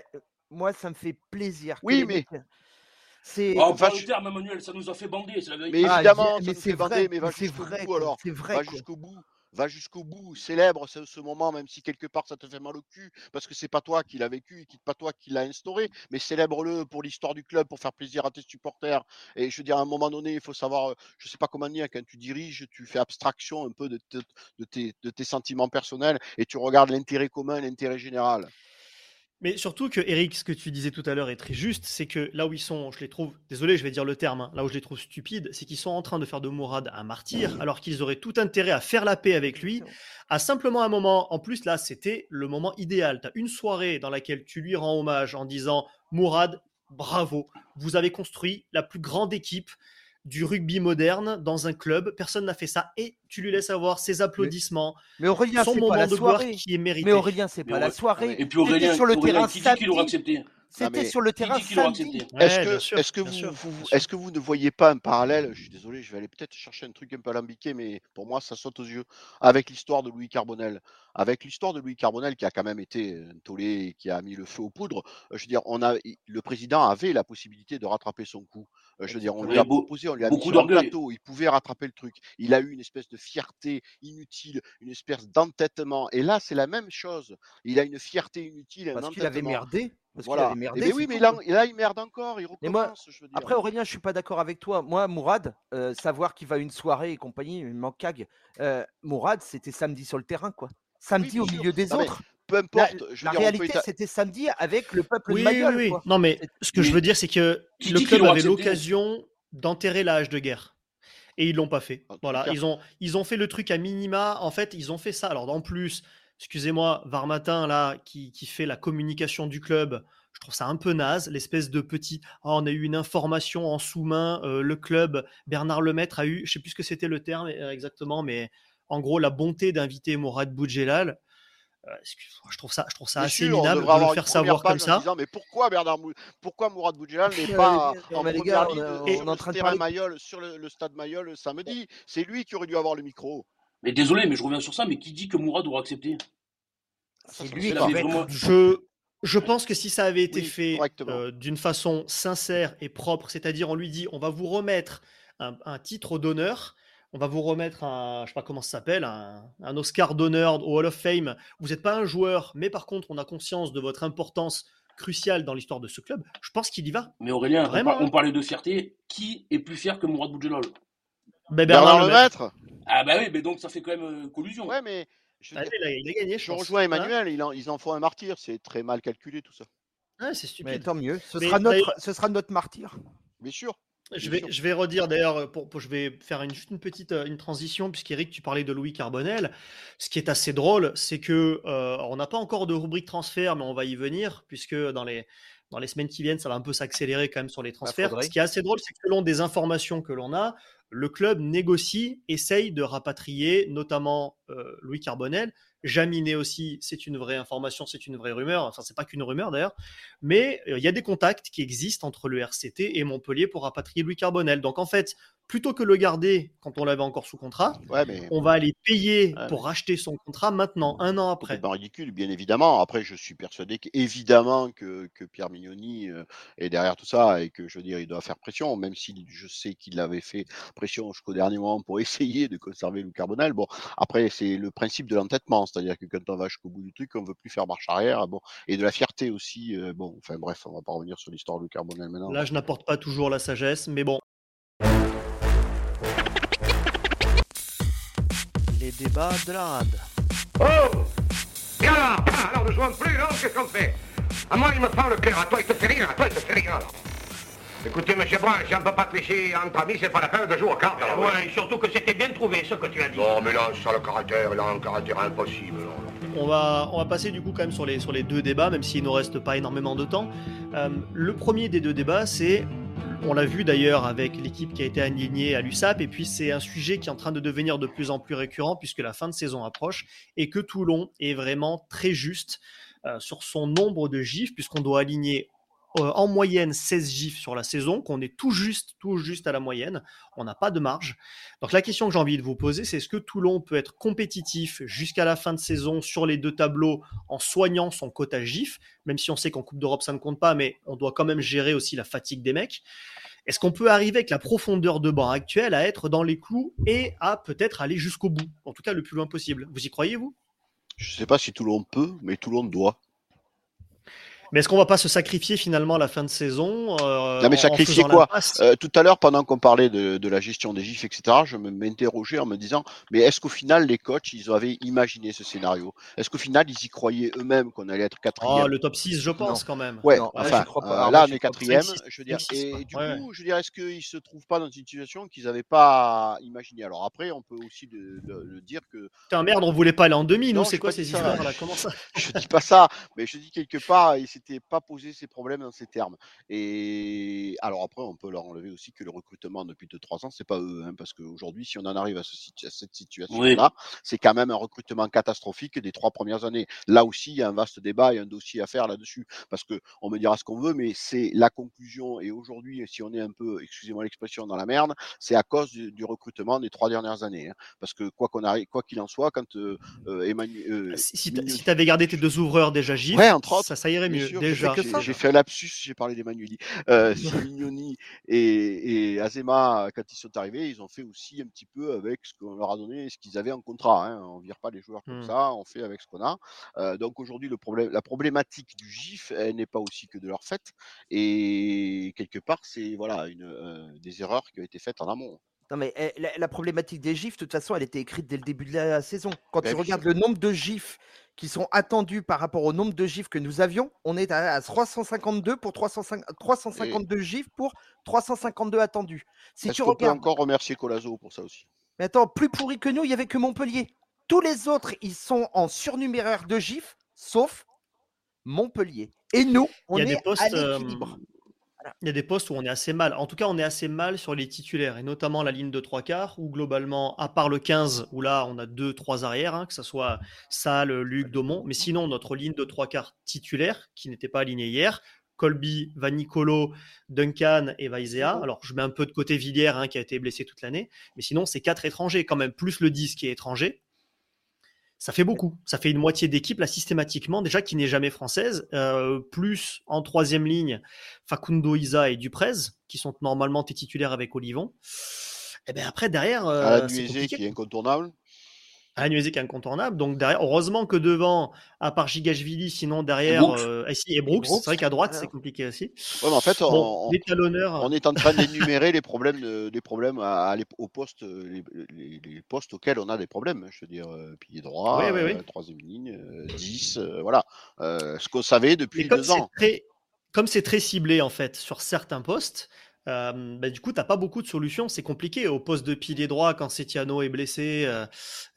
E: moi ça me fait plaisir.
B: Oui, mais.
C: C'est. Oh, enfin, terme, Emmanuel, ça nous a fait bander.
B: Mais évidemment, ça nous fait bander, mais va jusqu'au bout alors. Va jusqu'au bout va jusqu'au bout, célèbre ce, moment, même si quelque part ça te fait mal au cul, parce que c'est pas toi qui l'as vécu, et pas toi qui l'a instauré, mais célèbre-le pour l'histoire du club, pour faire plaisir à tes supporters. Et je veux dire, à un moment donné, il faut savoir, je sais pas comment dire, quand tu diriges, tu fais abstraction un peu de, tes, de tes sentiments personnels et tu regardes l'intérêt commun, l'intérêt général.
A: Mais surtout que, Eric, ce que tu disais tout à l'heure est très juste, c'est que là où ils sont, je les trouve, désolé, je vais dire le terme, hein, là où je les trouve stupides, c'est qu'ils sont en train de faire de Mourad un martyr, alors qu'ils auraient tout intérêt à faire la paix avec lui, à simplement un moment, en plus là, c'était le moment idéal. Tu as une soirée dans laquelle tu lui rends hommage en disant, Mourad, bravo, vous avez construit la plus grande équipe du rugby moderne dans un club. Personne n'a fait ça. Et tu lui laisses avoir ses applaudissements.
E: Mais, Aurélien, son moment de gloire qui est mérité. Mais Aurélien, c'est pas la soirée.
C: Et puis Aurélien, sur le terrain qui dit qu'il aurait accepté?
E: C'était sur le terrain samedi.
B: Est-ce que, vous, est que vous ne voyez pas un parallèle Je suis désolé, je vais aller peut-être chercher un truc un peu alambiqué, mais pour moi, ça saute aux yeux. Avec l'histoire de Louis Carbonel. Avec l'histoire de Louis Carbonel, qui a quand même été un tollé et qui a mis le feu aux poudres. Je veux dire, on a, le président avait la possibilité de rattraper son coup. Je veux dire, on lui a proposé, on lui a mis sur un plateau, il pouvait rattraper le truc. Il a eu une espèce de fierté inutile, une espèce d'entêtement. Et là, c'est la même chose. Il a une fierté inutile.
E: Parce qu'il avait merdé.
B: Parce voilà. Merdé, mais oui, mais là, il merde encore. Il recommence. je veux dire.
E: Après, Aurélien, je suis pas d'accord avec toi. Moi, Mourad, euh, savoir qu'il va à une soirée et compagnie, il manque cague. Euh, Mourad, c'était samedi sur le terrain, quoi. Samedi au milieu des autres.
B: peu importe.
E: La, je la réalité, c'était samedi avec le peuple de Mayol, oui,
A: Non, mais ce que je veux dire, c'est que le club avait l'occasion d'enterrer l'âge de guerre et ils l'ont pas fait. voilà, ils ont ils ont fait le truc à minima. En fait, ils ont fait ça. Alors en plus, excusez-moi, Varmatin, là, qui, fait la communication du club, je trouve ça un peu naze, l'espèce de petit. Oh, on a eu une information en sous-main, euh, le club, Bernard Lemaître a eu, je sais plus ce que c'était le terme euh, exactement, mais en gros, la bonté d'inviter Mourad Boudjelal. je trouve ça, je trouve ça assez minable de le faire savoir comme ça.
B: mais pourquoi Bernard pourquoi Mourad Boudjelal n'est pas en première ligne on, est en train de parler... Mayol, sur le, stade Mayol samedi? C'est lui qui aurait dû avoir le micro.
C: Mais désolé, mais je reviens sur ça. Mais qui dit que Mourad doit accepter?
A: C'est lui. Vraiment... Je, je pense que si ça avait été fait euh, d'une façon sincère et propre, c'est-à-dire on lui dit on va vous remettre un, titre d'honneur, on va vous remettre un, je sais pas comment ça s'appelle, un, Oscar d'honneur au Hall of Fame. Vous n'êtes pas un joueur, mais par contre on a conscience de votre importance cruciale dans l'histoire de ce club. Je pense qu'il y va.
C: Mais Aurélien, Vraiment. On, parlait de fierté. Qui est plus fier que Mourad Boudjelal?
B: Ben Bernard, Lemaître.
C: Ah bah oui, mais donc ça fait quand même euh, collusion.
B: Ouais, mais
A: je, il, a, gagné.
B: Je, rejoins hein. Emmanuel, ils en font un martyr. C'est très mal calculé tout ça.
A: c'est stupide.
E: tant mieux. Ce, sera notre, ce sera notre martyr.
B: Bien sûr.
A: Je vais, je vais redire d'ailleurs, pour, je vais faire une, une petite une transition, puisqu'Eric, tu parlais de Louis Carbonel. Ce qui est assez drôle, c'est que euh, on n'a pas encore de rubrique transfert, mais on va y venir, puisque dans les, dans les semaines qui viennent, ça va un peu s'accélérer quand même sur les bah, transferts. Ce qui est assez drôle, c'est que selon des informations que l'on a, le club négocie, essaye de rapatrier notamment euh, Louis Carbonel. Jaminet aussi, c'est une vraie information, c'est une vraie rumeur. Enfin, c'est pas qu'une rumeur d'ailleurs, mais euh, il y a des contacts qui existent entre le RCT et Montpellier pour rapatrier Louis Carbonel. Donc en fait, plutôt que le garder quand on l'avait encore sous contrat, on va aller payer pour racheter son contrat maintenant, un an après.
B: C'est pas ridicule, bien évidemment. Après, je suis persuadé qu'évidemment que, que Pierre Mignoni euh, est derrière tout ça et que je veux dire, il doit faire pression, même si je sais qu'il avait fait pression jusqu'au dernier moment pour essayer de conserver le carbonel. Bon, après, c'est le principe de l'entêtement, c'est-à-dire que quand on va jusqu'au bout du truc, on veut plus faire marche arrière. Bon, et de la fierté aussi. Euh, bon, enfin bref, on va pas revenir sur l'histoire du carbonel maintenant.
A: Là, je n'apporte pas toujours la sagesse, mais bon, les débats de la rade.
I: Oh Et alors Alors ne jouons plus, non Qu'est-ce qu'on fait À moi, il me prend le cœur. À toi, il te fait rire. À toi, il te fait rire, alors. Écoutez, monsieur Brun, si on ne peut pas tricher entre amis, c'est pas la peine de jouer au cartes.
C: Alors, ouais, et surtout que c'était bien trouvé, ce que tu as dit.
I: Non, mais là, ça, le caractère, il a un caractère impossible.
A: On va, on va passer du coup quand même sur les, sur les deux débats, même s'il ne nous reste pas énormément de temps. Euh, le premier des deux débats, c'est on l'a vu d'ailleurs avec l'équipe qui a été alignée à l'USAP, et puis c'est un sujet qui est en train de devenir de plus en plus récurrent puisque la fin de saison approche et que Toulon est vraiment très juste euh, sur son nombre de gifs puisqu'on doit aligner euh, en moyenne 16 gifs sur la saison, qu'on est tout juste, tout juste à la moyenne. On n'a pas de marge. Donc la question que j'ai envie de vous poser, c'est est-ce que Toulon peut être compétitif jusqu'à la fin de saison sur les deux tableaux en soignant son quota gif, même si on sait qu'en Coupe d'Europe ça ne compte pas, mais on doit quand même gérer aussi la fatigue des mecs. Est-ce qu'on peut arriver avec la profondeur de banc actuelle à être dans les clous et à peut-être aller jusqu'au bout, en tout cas le plus loin possible? Vous y croyez, vous?
B: Je ne sais pas si Toulon peut, mais Toulon doit.
A: Mais est-ce qu'on va pas se sacrifier finalement à la fin de saison
B: euh, Non mais sacrifier quoi euh, Tout à l'heure, pendant qu'on parlait de, de, la gestion des gifs, etc., je m'interrogeais en me disant, mais est-ce qu'au final les coachs, ils avaient imaginé ce scénario? Est-ce qu'au final ils y croyaient eux-mêmes qu'on allait être quatrième?
A: Oh, Le top 6, je pense quand même.
B: Ouais, enfin, euh, là on est quatrième. Je veux dire, et du coup, je veux dire, est-ce qu'ils se trouvent pas dans une situation qu'ils n'avaient pas imaginé? Alors après, on peut aussi le dire que.
A: Putain merde, on voulait pas aller en demi, nous, c'est quoi ces histoires là Comment ça?
B: Je dis pas ça, mais je dis quelque part, pas posé ces problèmes dans ces termes. Et alors après, on peut leur enlever aussi que le recrutement depuis 2-3 ans, c'est pas eux, hein, parce qu'aujourd'hui, si on en arrive à, cette situation-là, c'est quand même un recrutement catastrophique des trois premières années. Là aussi, il y a un vaste débat et un dossier à faire là-dessus, parce que on me dira ce qu'on veut, mais c'est la conclusion. Et aujourd'hui, si on est un peu, excusez-moi l'expression, dans la merde, c'est à cause du, recrutement des trois dernières années, hein. parce que quoi qu'on arrive, quoi qu'il en soit, quand euh, euh, Emmanuel,
A: euh, si, tu avais gardé tes deux ouvreurs déjà Gilles, ça, ça irait mieux. Déjà.
B: J'ai fait un lapsus, j'ai parlé d'Emmanueli. Euh, Mignoni et, et, Azema, quand ils sont arrivés, ils ont fait aussi un petit peu avec ce qu'on leur a donné, ce qu'ils avaient en contrat. Hein. On ne vire pas les joueurs comme mmh. ça, on fait avec ce qu'on a. Euh, donc aujourd'hui, le problème, la problématique du GIF, elle n'est pas aussi que de leur fait. Et quelque part, c'est voilà, une, euh, des erreurs qui ont été faites en amont.
E: Non, mais eh, la, problématique des gifs, de toute façon, elle était écrite dès le début de la saison. Quand ben tu regardes le nombre de gifs qui sont attendus par rapport au nombre de gifs que nous avions, on est à, 352 pour 352 gifs pour 352 attendus.
B: Si tu regardes... peut encore remercier Colazo pour ça aussi?
E: Mais attends, plus pourri que nous, il n'y avait que Montpellier. Tous les autres, ils sont en surnuméraire de gifs, sauf Montpellier. Et nous, on est à l'équilibre.
A: Il y a des postes où on est assez mal. En tout cas, on est assez mal sur les titulaires, et notamment la ligne de trois quarts, où globalement, à part le 15, où là, on a deux, trois arrières, hein, que ce soit Salle, Luc, Domont, mais sinon, notre ligne de trois quarts titulaire, qui n'était pas alignée hier, Colby, Vanicolo, Duncan et Vaizea. Alors, je mets un peu de côté Villiers, hein, qui a été blessé toute l'année, mais sinon, c'est quatre étrangers quand même, plus le 10 qui est étranger ça fait beaucoup. Ça fait une moitié d'équipe, là, systématiquement, déjà qui n'est jamais française. Euh, plus en troisième ligne, Facundo Isa et Duprez, qui sont normalement tes titulaires avec Olivon. Et bien après, derrière.
B: Euh,
A: Nuezé qui est incontournable. Donc derrière, heureusement que devant, à part Gigashvili, sinon derrière, euh, et Brooks, c'est vrai qu'à droite, c'est compliqué aussi.
B: Ouais, mais en fait, on, on, est en train d'énumérer les problèmes, les problèmes à, au poste, les, les, postes auxquels on a des problèmes. Je veux dire, euh, pilier droit, euh, troisième ligne, 10, euh, voilà. ce qu'on savait depuis deux ans.
A: comme c'est très ciblé en fait sur certains postes, bah, du coup, tu n'as pas beaucoup de solutions. C'est compliqué. Au poste de pilier droit, quand Setiano est blessé, euh,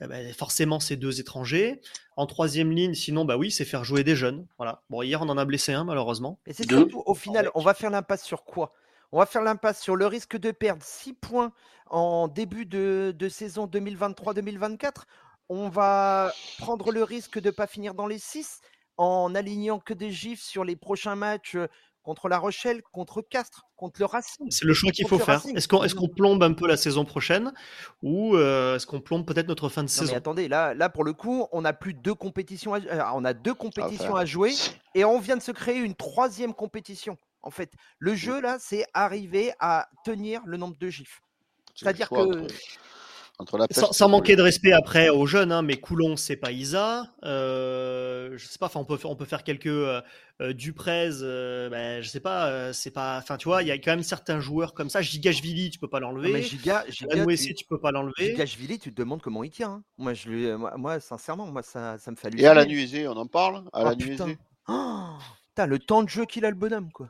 A: eh ben, forcément, c'est deux étrangers. En troisième ligne, sinon, bah oui, c'est faire jouer des jeunes. Voilà. Bon, hier, on en a blessé un, malheureusement.
E: Et c'est surtout, au final, on va faire l'impasse sur quoi? On va faire l'impasse sur le risque de perdre 6 points en début de, de saison 2023-2024. On va prendre le risque de ne pas finir dans les 6 en alignant que des gifs sur les prochains matchs contre La Rochelle, contre Castres, contre le Racing.
A: C'est le choix qu'il faut faire. Est-ce qu'on est plombe un peu la saison prochaine ou euh, est-ce qu'on plombe peut-être notre fin de saison mais
E: Attendez, là, là pour le coup, on a plus deux compétitions, à, euh, on a deux compétitions à jouer et on vient de se créer une troisième compétition. En fait, le jeu là, c'est arriver à tenir le nombre de gifs. C'est-à-dire que
A: sans, manquer de respect après aux jeunes, hein, mais Coulon, c'est pas Isa. Euh, je sais pas, on peut, on peut faire quelques euh, euh Duprez, euh, ben, je sais pas, euh, c'est pas. Enfin, tu vois, il y a quand même certains joueurs comme ça. Gigashvili, tu peux pas l'enlever. Mais
E: Giga,
A: Giga tu... tu peux pas l'enlever.
E: Gigashvili, tu te demandes comment il tient. Hein. Moi, je lui, moi, sincèrement, moi, ça, ça me fait
B: Et à la nuisée, on en parle À la
E: oh, putain. Oh, putain, le temps de jeu qu'il a, le bonhomme, quoi.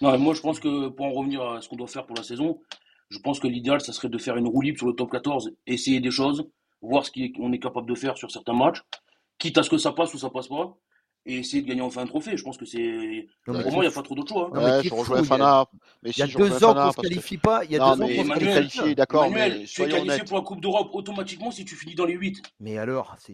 C: Non, moi, je pense que pour en revenir à ce qu'on doit faire pour la saison, je pense que l'idéal, ça serait de faire une roue libre sur le top 14, essayer des choses, voir ce qu'on est capable de faire sur certains matchs, quitte à ce que ça passe ou ça passe pas, et essayer de gagner enfin un trophée. Je pense que c'est. Pour moi, il n'y a pas trop d'autre choix.
B: Hein. je rejoins Fana.
E: il y a deux ans qu'on ne se qualifie pas. Il y a deux ans
C: qu'on se qualifie. d'accord. Mais tu es qualifié pour la Coupe d'Europe automatiquement si tu finis dans les 8.
E: Mais alors, c'est.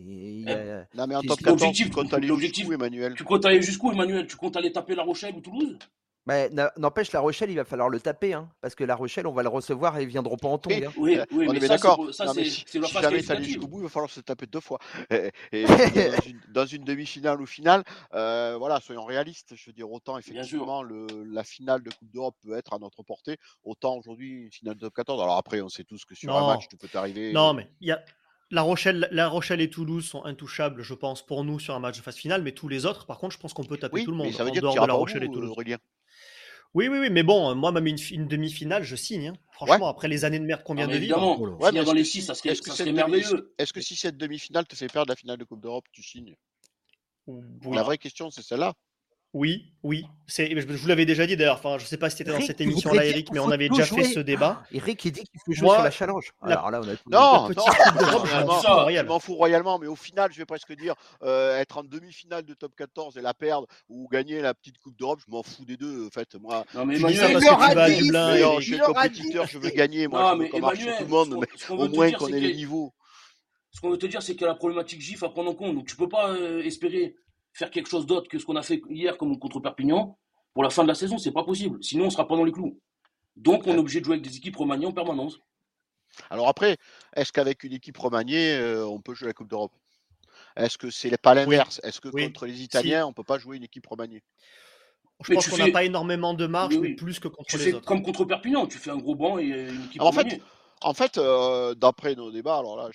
B: Non, mais en top 14, tu comptes aller jusqu'où, Emmanuel?
C: Tu comptes aller jusqu'où, Emmanuel? Tu comptes aller taper La Rochelle ou Toulouse?
E: Mais n'empêche, La Rochelle, il va falloir le taper, hein, parce que La Rochelle, on va le recevoir et ils viendront pas en tongs.
C: Hein. Oui, oui,
B: on
C: mais
B: est d'accord. Si, si jamais allé jusqu'au bout, il va falloir se taper deux fois. Et, dans une, demi-finale ou finale, euh, voilà, soyons réalistes. Je veux dire, autant effectivement le, la finale de Coupe d'Europe peut être à notre portée, autant aujourd'hui une finale de top 14. Alors après, on sait tous que sur un match, tu peux t'arriver.
A: Non, mais il y a. La Rochelle, la Rochelle et Toulouse sont intouchables, je pense, pour nous sur un match de phase finale, mais tous les autres, par contre, je pense qu'on peut taper tout le monde.
B: Mais ça veut dire en dehors de La Rochelle et Toulouse.
A: Oui, oui, oui, mais bon, moi, même une, demi-finale, je signe. Hein. Franchement, après les années de merde qu'on vient de vivre.
C: Ouais, mais dans les six, ça serait, merveilleux.
B: Est-ce que si cette demi-finale te fait perdre la finale de Coupe d'Europe, tu signes? La vraie question, c'est celle-là.
A: Oui, oui. C'est, je vous l'avais déjà dit d'ailleurs. Enfin, je sais pas si c'était dans cette émission-là, Eric, mais on avait déjà fait ce débat.
E: Eric, il dit qu'il faut jouer sur la challenge. Alors là, on a
B: non, non, je m'en fous royalement, mais au final, je vais presque dire euh, être en demi-finale de top 14 et la perdre ou gagner la petite Coupe d'Europe, je m'en fous des deux. En fait, moi,
C: non, mais
A: ça parce que tu vas à Dublin.
B: Je suis compétiteur, je veux gagner. Moi, je veux qu'on sur tout le monde, mais au moins qu'on ait les niveaux.
C: Ce qu'on veut te dire, c'est qu'il y a la problématique GIF à prendre en compte. Donc, tu peux pas euh, espérer faire quelque chose d'autre que ce qu'on a fait hier comme contre Perpignan pour la fin de la saison. C'est pas possible. Sinon, on sera pas dans les clous. Donc, on est obligé de jouer avec des équipes remaniées en permanence.
B: Alors après, est-ce qu'avec une équipe remaniée, euh, on peut jouer la Coupe d'Europe? Est-ce que c'est pas l'inverse? Est-ce que contre les Italiens, on on peut pas jouer une équipe remaniée?
A: Je pense qu'on n'a pas énormément de marge, mais, plus que contre les autres.
C: Comme contre Perpignan, tu fais un gros banc et une équipe remaniée.
B: En fait, euh, d'après nos débats, alors là,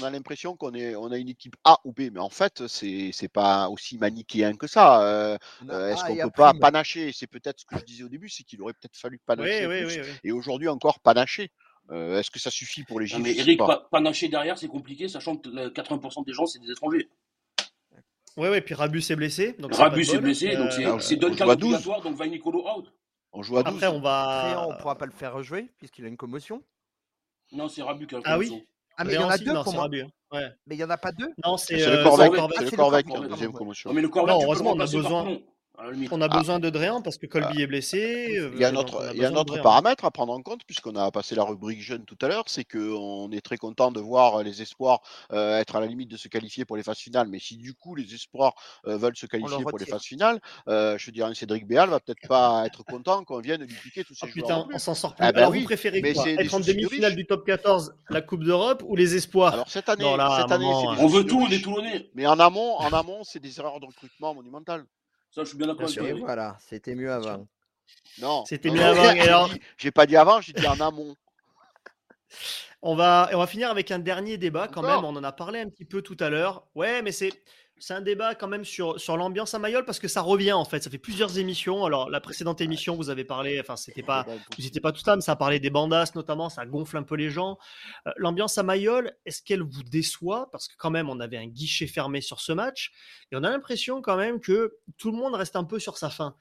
B: on a l'impression qu'on est, on a une équipe A ou B, mais en fait, c'est, c'est pas aussi manichéen que ça. Euh, euh, est-ce qu'on peut pas panacher? C'est peut-être ce que je disais au début, c'est qu'il aurait peut-être fallu panacher. plus, et aujourd'hui encore panacher. est-ce que ça suffit pour les
C: gifs Mais Eric, panacher derrière, c'est compliqué, sachant que 80% des gens, c'est des étrangers.
A: Oui, oui, puis Rabus est blessé.
C: Donc Rabus est, blessé, donc c'est, Duncan obligatoire, donc va Nicolo out.
B: On joue à 12.
A: Après, on va.
E: on pourra pas le faire rejouer, puisqu'il a une commotion.
C: Non, c'est Rabu qui a le
A: Ah oui
E: ah, mais il y en a deux pour moi. Rabu, hein. ouais. Mais il n'y en a pas deux
A: Non, c'est
B: le Corvec. C'est le Corvec qui a deuxième commotion.
C: mais le Corvec,
A: non, heureusement, on a besoin. On a besoin de Dréan parce que Colby est blessé.
B: Il y a un autre, il y a un autre paramètre à prendre en compte, puisqu'on a passé la rubrique jeune tout à l'heure, c'est qu'on est très content de voir les espoirs euh, être à la limite de se qualifier pour les phases finales. Mais si du coup les espoirs euh, veulent se qualifier pour les phases finales, euh, je dirais Cédric Béal va peut-être pas être content qu'on vienne lui piquer tous ces oh, joueurs.
A: Putain, on s'en sort plus. Ah, bah Alors oui, vous préférez quoi Être en demi-finale du top 14, la Coupe d'Europe ou les espoirs
B: Alors cette année, cette année
C: on veut tout, on est Toulonnais.
B: Mais en amont, en amont, c'est des erreurs de recrutement monumentales.
C: Ça, je suis bien d'accord
E: avec Voilà, c'était mieux avant.
B: Non.
A: C'était mieux avant.
B: J'ai pas dit avant, j'ai dit en amont.
A: On va, on va finir avec un dernier débat quand même. On en a parlé un petit peu tout à l'heure. Ouais, mais c'est c'est un débat quand même sur, sur l'ambiance à Mayol parce que ça revient en fait. Ça fait plusieurs émissions. Alors la précédente émission, vous avez parlé, enfin c'était pas, vous n'étiez pas tout là, mais ça a parlé des bandas notamment. Ça gonfle un peu les gens. Euh, l'ambiance à Mayol, est-ce qu'elle vous déçoit? Parce que quand même on avait un guichet fermé sur ce match et on a l'impression quand même que tout le monde reste un peu sur sa faim.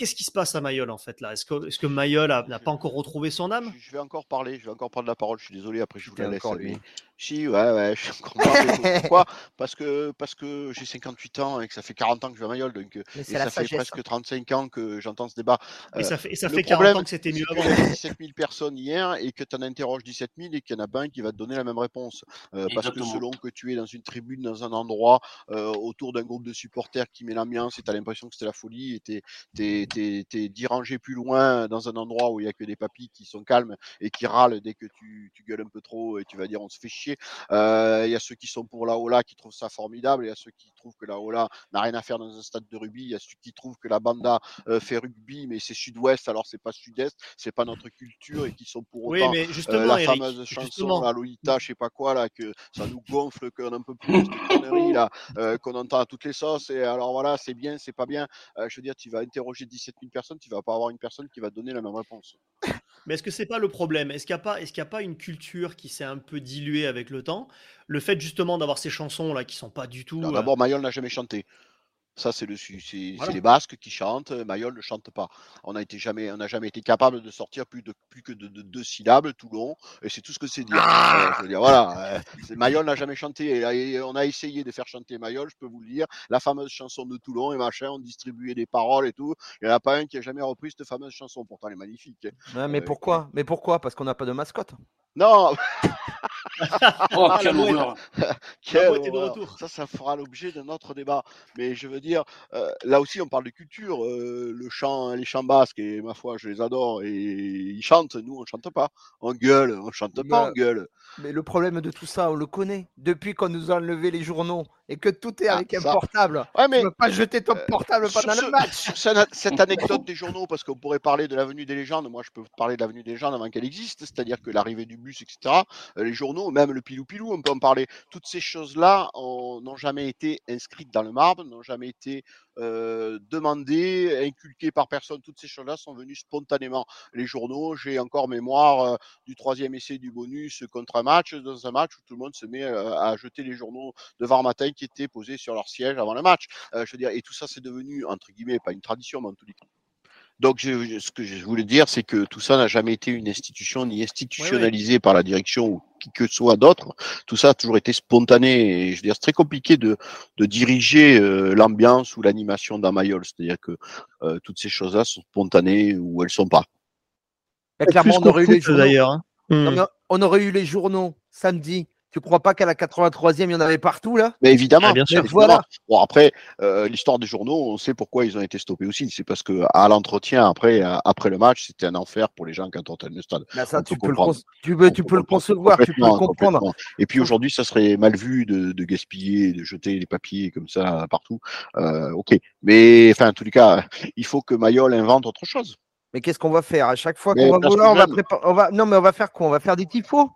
A: Qu'est-ce qui se passe à Mayol en fait là? Est-ce que, est que Mayol n'a pas encore retrouvé son âme?
B: je, vais encore parler, je vais encore prendre la parole. Je suis désolé, après je vous la laisse. Si, ouais, ouais, je suis encore parler. Pourquoi Parce que, parce que j'ai 58 ans et que ça fait 40 ans que je vais à Mayol, donc et ça fait presque 35 hein. ans que j'entends ce débat.
A: Et ça fait, ça fait 40 ans que c'était mieux avant.
B: Il y a 17 000 personnes hier et que tu en interroges 17 000 et qu'il y en a pas un qui va te donner la même réponse. parce que selon que tu es dans une tribune, dans un endroit, autour d'un groupe de supporters qui met l'ambiance et tu as l'impression que c'était la folie et tu es, dirangé plus loin dans un endroit où il n'y a que des papis qui sont calmes et qui râlent dès que tu, tu gueules un peu trop et tu vas dire on se fait chier euh, il y a ceux qui sont pour la Ola qui trouvent ça formidable. Il y a ceux qui trouvent que la Ola n'a rien à faire dans un stade de rugby. Il y a ceux qui trouvent que la Banda euh, fait rugby, mais c'est sud-ouest, alors c'est pas sud-est, c'est pas notre culture et qui sont pour autant
A: mais euh, la
B: fameuse chanson, la Lolita, je sais pas quoi, là, que ça nous gonfle, qu'on un peu plus de conneries, là, qu'on entend à toutes les sauces. Et alors voilà, c'est bien, c'est pas bien. je veux dire, tu vas interroger 17 000 personnes, tu vas pas avoir une personne qui va donner la même réponse.
A: Mais est-ce que c'est pas le problème? Est-ce qu'il n'y a, pas, est a pas une culture qui s'est un peu diluée avec le temps? Le fait justement d'avoir ces chansons là qui sont pas du tout.
B: D'abord, Mayol n'a jamais chanté. Ça, c'est le, les Basques qui chantent. Mayol ne chante pas. On n'a jamais, on jamais été capable de sortir plus de plus que de, deux syllabes tout long. Et c'est tout ce que c'est dire. Ah voilà. Mayol n'a jamais chanté. Et, on a essayé de faire chanter Mayol, je peux vous le dire. La fameuse chanson de Toulon et machin. On distribuait des paroles et tout. Il n'y en a pas un qui a jamais repris cette fameuse chanson. Pourtant, elle est magnifique.
E: Hein. mais euh, pourquoi? Mais pourquoi? Parce qu'on n'a pas de mascotte.
B: Non.
C: oh, ah, quelle horreur.
B: de retour. Ça, ça fera l'objet d'un autre débat. Mais je veux dire, euh, là aussi, on parle de culture. Euh, le chant, les chants basques, et ma foi, je les adore. Et ils chantent. Nous, on chante pas. On gueule. On chante pas, on gueule.
E: Mais le problème de tout ça, on le connaît. Depuis qu'on nous a enlevé les journaux et que tout est ah, avec un portable. Ouais, mais, tu peux pas jeter ton euh, portable pendant le match.
B: cette anecdote des journaux, parce qu'on pourrait parler de l'avenue des légendes. Moi, je peux parler de l'avenue des légendes avant qu'elle existe. C'est-à-dire que l'arrivée du bus, etc. les journaux, même le pilou-pilou, on peut en parler. Toutes ces choses-là n'ont jamais été inscrites dans le marbre, n'ont jamais été euh, demandées, inculquées par personne. Toutes ces choses-là sont venues spontanément. Les journaux, j'ai encore mémoire euh, du troisième essai du bonus contre un match, dans un match où tout le monde se met euh, à jeter les journaux devant matin qui étaient posés sur leur siège avant le match. je veux dire, et tout ça, c'est devenu, entre guillemets, pas une tradition, mais en les cas, donc, ce que je voulais dire, c'est que tout ça n'a jamais été une institution ni institutionnalisé par la direction ou qui que soit d'autre. Tout ça a toujours été spontané. Et je veux dire, c'est très compliqué de, de diriger euh, l'ambiance ou l'animation d'un Mayol. C'est-à-dire que euh, toutes ces choses-là sont spontanées ou elles sont pas.
E: clairement, on aurait, eu les journaux. Hein. On aurait eu les journaux samedi tu crois pas qu'à la 83e, il y en avait partout là?
B: Mais évidemment, ah, bien sûr. Voilà. Bon après, euh, l'histoire des journaux, on sait pourquoi ils ont été stoppés aussi. C'est parce que à l'entretien après, après le match, c'était un enfer pour les gens quand on était le stade.
E: Bah, ça, tu peux, le tu, peux, tu peux, le concevoir, tu peux le comprendre.
B: Et puis aujourd'hui, ça serait mal vu de, de, gaspiller, de jeter les papiers comme ça partout. Euh, ok, mais enfin, en tous les cas, il faut que Mayol invente autre chose.
E: Mais qu'est-ce qu'on va faire? À chaque fois qu'on va vouloir, on va, on va, non mais on va faire quoi? On va faire des tifos?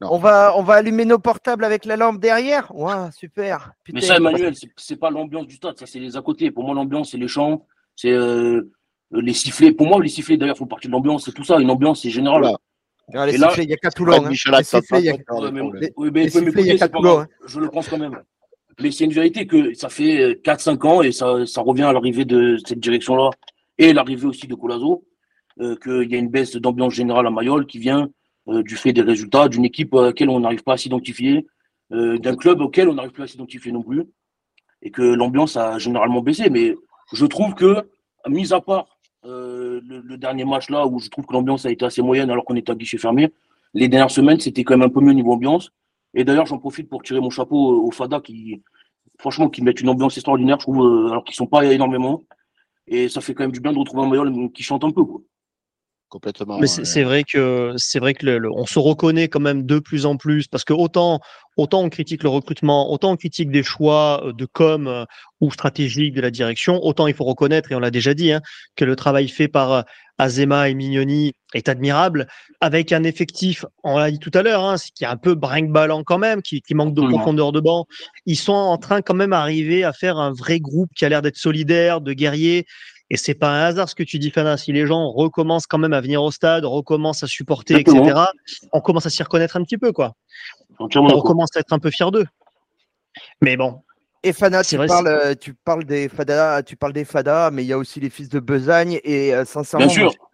E: On va, on va allumer nos portables avec la lampe derrière? Ouais, super.
C: Mais ça, Emmanuel, c'est pas l'ambiance du stade, ça, c'est les à côté. Pour moi, l'ambiance, c'est les chants, c'est euh, les sifflets. Pour moi, les sifflets, d'ailleurs, font partie de l'ambiance, c'est tout ça. Une ambiance, c'est général.
E: les sifflets, il n'y a qu'à Toulon. Hein. Les sifflets, il n'y a
C: qu'à Toulon. Hein. Je le pense quand même. Mais c'est une vérité que ça fait 4-5 ans et ça, ça revient à l'arrivée de cette direction-là et l'arrivée aussi de Colazo, euh, qu'il y a une baisse d'ambiance générale à Mayol qui vient euh, du fait des résultats, d'une équipe à laquelle on n'arrive pas à s'identifier, euh, d'un club auquel on n'arrive plus à s'identifier non plus, et que l'ambiance a généralement baissé. Mais je trouve que, mis à part euh, le, dernier match là où je trouve que l'ambiance a été assez moyenne alors qu'on était à guichet fermé, les dernières semaines c'était quand même un peu mieux niveau ambiance. Et d'ailleurs, j'en profite pour tirer mon chapeau au Fada qui, franchement, qui mettent une ambiance extraordinaire, je trouve, euh, alors qu'ils sont pas énormément. Et ça fait quand même du bien de retrouver un maillot qui chante un peu. Quoi.
B: Complètement.
A: Mais c'est vrai que c'est vrai que le, on se reconnaît quand même de plus en plus parce que autant autant on critique le recrutement, autant on critique des choix euh, de com euh, ou stratégiques de la direction, autant il faut reconnaître et on l'a déjà dit hein, que le travail fait par euh, Azema et Mignoni est admirable avec un effectif, on l'a dit tout à l'heure, hein, qui est un peu brinque-ballant quand même, qui, qui manque de profondeur de banc. Ils sont en train quand même d'arriver à faire un vrai groupe qui a l'air d'être solidaire, de guerrier. Et c'est pas un hasard ce que tu dis, Fana. Si les gens recommencent quand même à venir au stade, recommencent à supporter, etc., on commence à s'y reconnaître un petit peu, quoi. On commence à être un peu fier d'eux. Mais bon.
E: Et Fana, tu, parles, euh, tu parles des Fada, tu parles des Fada, mais il y a aussi les fils de Besagne. Et euh, sincèrement,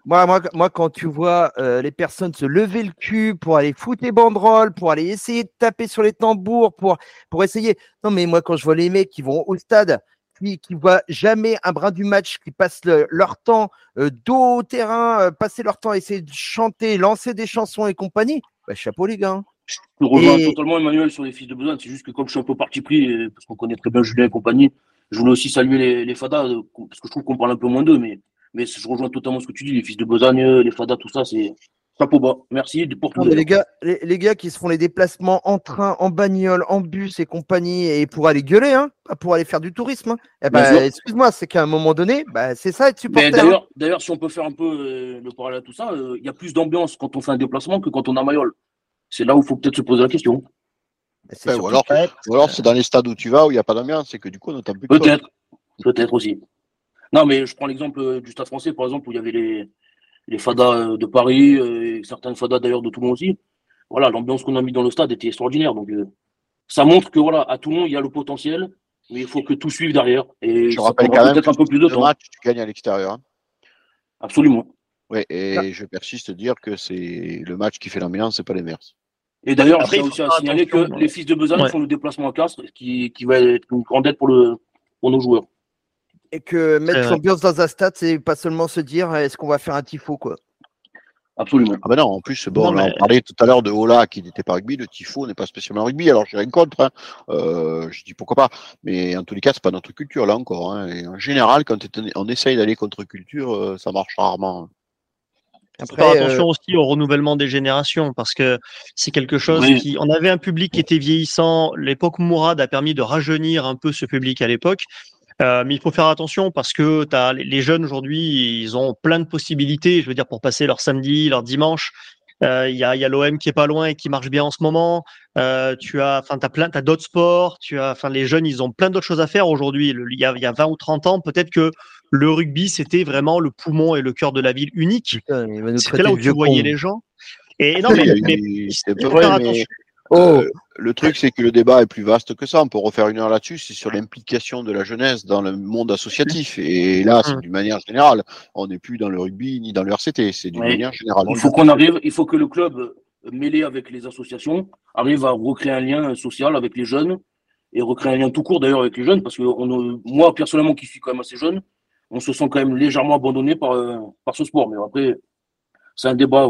E: Moi, moi, moi, quand tu vois euh, les personnes se lever le cul pour aller foutre les banderoles, pour aller essayer de taper sur les tambours, pour, pour essayer. Non, mais moi, quand je vois les mecs qui vont au stade, qui, qui voient jamais un brin du match, qui passent leur temps dos au terrain, passer leur temps à essayer de chanter, lancer des chansons et compagnie, bah, chapeau les gars. Hein.
C: Je rejoins totalement Emmanuel sur les fils de besoin. C'est juste que comme je suis un peu parti pris, parce qu'on connaît très bien Julien et compagnie, je voulais aussi saluer les, les Fadas, euh, parce que je trouve qu'on parle un peu moins d'eux, mais, mais je rejoins totalement ce que tu dis, les fils de Besagne, les Fadas, tout ça, c'est chapeau bas. Merci pour tout.
E: Les gars, les, gars qui se font les déplacements en train, en bagnole, en bus et compagnie, et pour aller gueuler, hein, pour aller faire du tourisme. Hein. Eh ben, excuse-moi, c'est qu'à un moment donné, bah, c'est ça être supporter.
C: D'ailleurs, d'ailleurs, si on peut faire un peu euh, le parallèle à tout ça, euh, il y a plus d'ambiance quand on fait un déplacement que quand on a Mayol c'est là où il faut peut-être se poser la question.
B: ou alors, c'est dans les stades où tu vas où il n'y a pas d'ambiance, c'est que du coup on n'entend plus.
C: Peut-être, peut-être aussi. Non, mais je prends l'exemple euh, du stade français, par exemple, où il y avait les, les fadas euh, de Paris, euh, et certaines fadas d'ailleurs de Toulon aussi. Voilà, l'ambiance qu'on a mis dans le stade était extraordinaire. Donc, ça montre que voilà, à Toulon, il y a le potentiel, mais il faut que tout suive derrière. Et
B: je rappelle quand même peut-être un peu plus de temps. Match, tu gagnes à l'extérieur. Hein.
C: Absolument.
B: Oui, et je persiste à dire que c'est le match qui fait l'ambiance, c'est pas l'inverse.
C: Et d'ailleurs, je aussi à signaler que les fils de Besançon font le déplacement à Castres, qui, qui va être une grande aide pour, le, pour nos joueurs.
E: Et que mettre l'ambiance dans un stade, c'est pas seulement se dire est-ce qu'on va faire un tifo, quoi?
C: Absolument.
B: Ah ben non, en plus, bon, on parlait tout à l'heure de Ola qui n'était pas rugby, le tifo n'est pas spécialement rugby, alors j'ai rien contre, hein. euh, je dis pourquoi pas, mais en tous les cas, c'est pas notre culture là encore. Hein. Et en général, quand on essaye d'aller contre culture, euh, ça marche rarement.
A: Après, faire attention euh, aussi au renouvellement des générations parce que c'est quelque chose qui. On avait un public qui était vieillissant. L'époque Mourad a permis de rajeunir un peu ce public à l'époque. Euh, mais il faut faire attention parce que as, les jeunes aujourd'hui, ils ont plein de possibilités. Je veux dire, pour passer leur samedi, leur dimanche. Euh, il y a, y a l'OM qui est pas loin et qui marche bien en ce moment. Euh, tu as, enfin, t'as plein, t'as d'autres sports. Tu as, enfin, les jeunes, ils ont plein d'autres choses à faire aujourd'hui. Il y a, y a 20 ou 30 ans, peut-être que le rugby, c'était vraiment le poumon et le cœur de la ville unique. C'était là où tu voyais les gens. Et non, mais, mais,
B: mais oh. le truc, c'est que le débat est plus vaste que ça. On peut refaire une heure là-dessus. C'est sur l'implication de la jeunesse dans le monde associatif. Et là, c'est hum. d'une manière générale. On n'est plus dans le rugby ni dans le RCT. C'est d'une manière générale.
C: Il faut qu'on arrive. Il faut que le club mêlé avec les associations arrive à recréer un lien social avec les jeunes et recréer un lien tout court d'ailleurs avec les jeunes parce que moi personnellement qui suis quand même assez jeune on se sent quand même légèrement abandonné par, euh, par ce sport. Mais après, c'est un débat.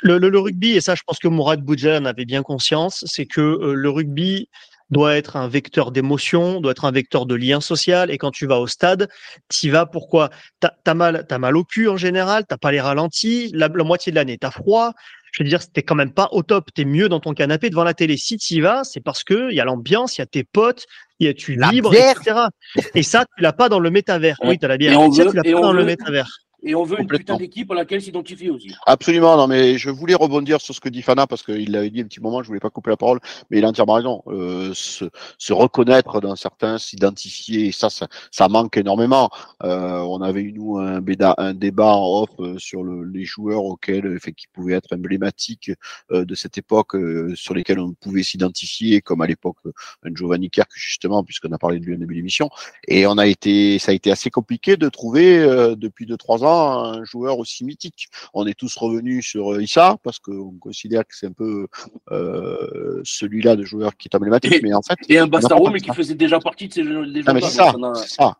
A: Le, le, rugby, et ça, je pense que Mourad Boudja en avait bien conscience, c'est que euh, le rugby doit être un vecteur d'émotion, doit être un vecteur de lien social. Et quand tu vas au stade, tu vas pourquoi? T'as as mal, as mal au cul en général, t'as pas les ralentis, la, la moitié de l'année, t'as froid. Je veux dire, t'es quand même pas au top. T'es mieux dans ton canapé devant la télé. Si tu y vas, c'est parce que il y a l'ambiance, il y a tes potes, il y a tu libre, etc. Et ça, tu l'as pas dans le métavers. Oui, tu as la bière. Et ça, tu l'as pas dans le métavers.
C: Et on veut une putain d'équipe à laquelle s'identifier aussi.
B: Absolument, non, mais je voulais rebondir sur ce que dit Fana parce qu'il l'avait dit un petit moment, je voulais pas couper la parole, mais il a entièrement raison. Euh, se, se, reconnaître dans certains, s'identifier, ça, ça, ça, manque énormément. Euh, on avait eu, nous, un, béda, un débat en off euh, sur le, les joueurs auxquels, fait, qui pouvaient être emblématiques euh, de cette époque, euh, sur lesquels on pouvait s'identifier, comme à l'époque un Giovanni Kerk, justement, puisqu'on a parlé de lui en début d'émission. Et on a été, ça a été assez compliqué de trouver, depuis deux, trois ans, un joueur aussi mythique. On est tous revenus sur euh, Issa parce qu'on considère que c'est un peu euh, celui-là de joueur qui est emblématique.
C: Et,
B: mais en fait,
C: et un Bastaro, mais qui faisait déjà partie de ces
B: jeux. Ah, mais c'est ça, ça.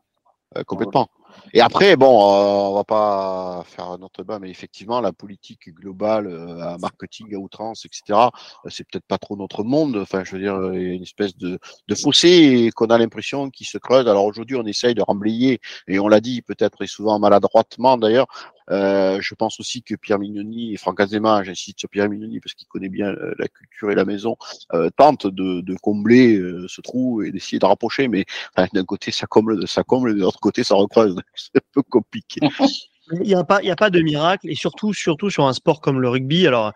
B: Euh, complètement. Et après, bon, euh, on va pas faire notre bain, mais effectivement, la politique globale, euh, marketing à outrance, etc., euh, c'est peut-être pas trop notre monde. Enfin, je veux dire, il y a une espèce de, de fossé qu'on a l'impression qui se creuse. Alors aujourd'hui, on essaye de remblayer, et on l'a dit peut-être et souvent maladroitement d'ailleurs. Euh, je pense aussi que Pierre Mignoni et Franck Azema, j'insiste sur Pierre Mignoni parce qu'il connaît bien la culture et la maison, euh, tentent de, combler ce trou et d'essayer de rapprocher. Mais d'un côté, ça comble, ça comble, de l'autre côté, ça recreuse. C'est un peu compliqué.
A: Il n'y a pas, de miracle et surtout, surtout sur un sport comme le rugby. Alors,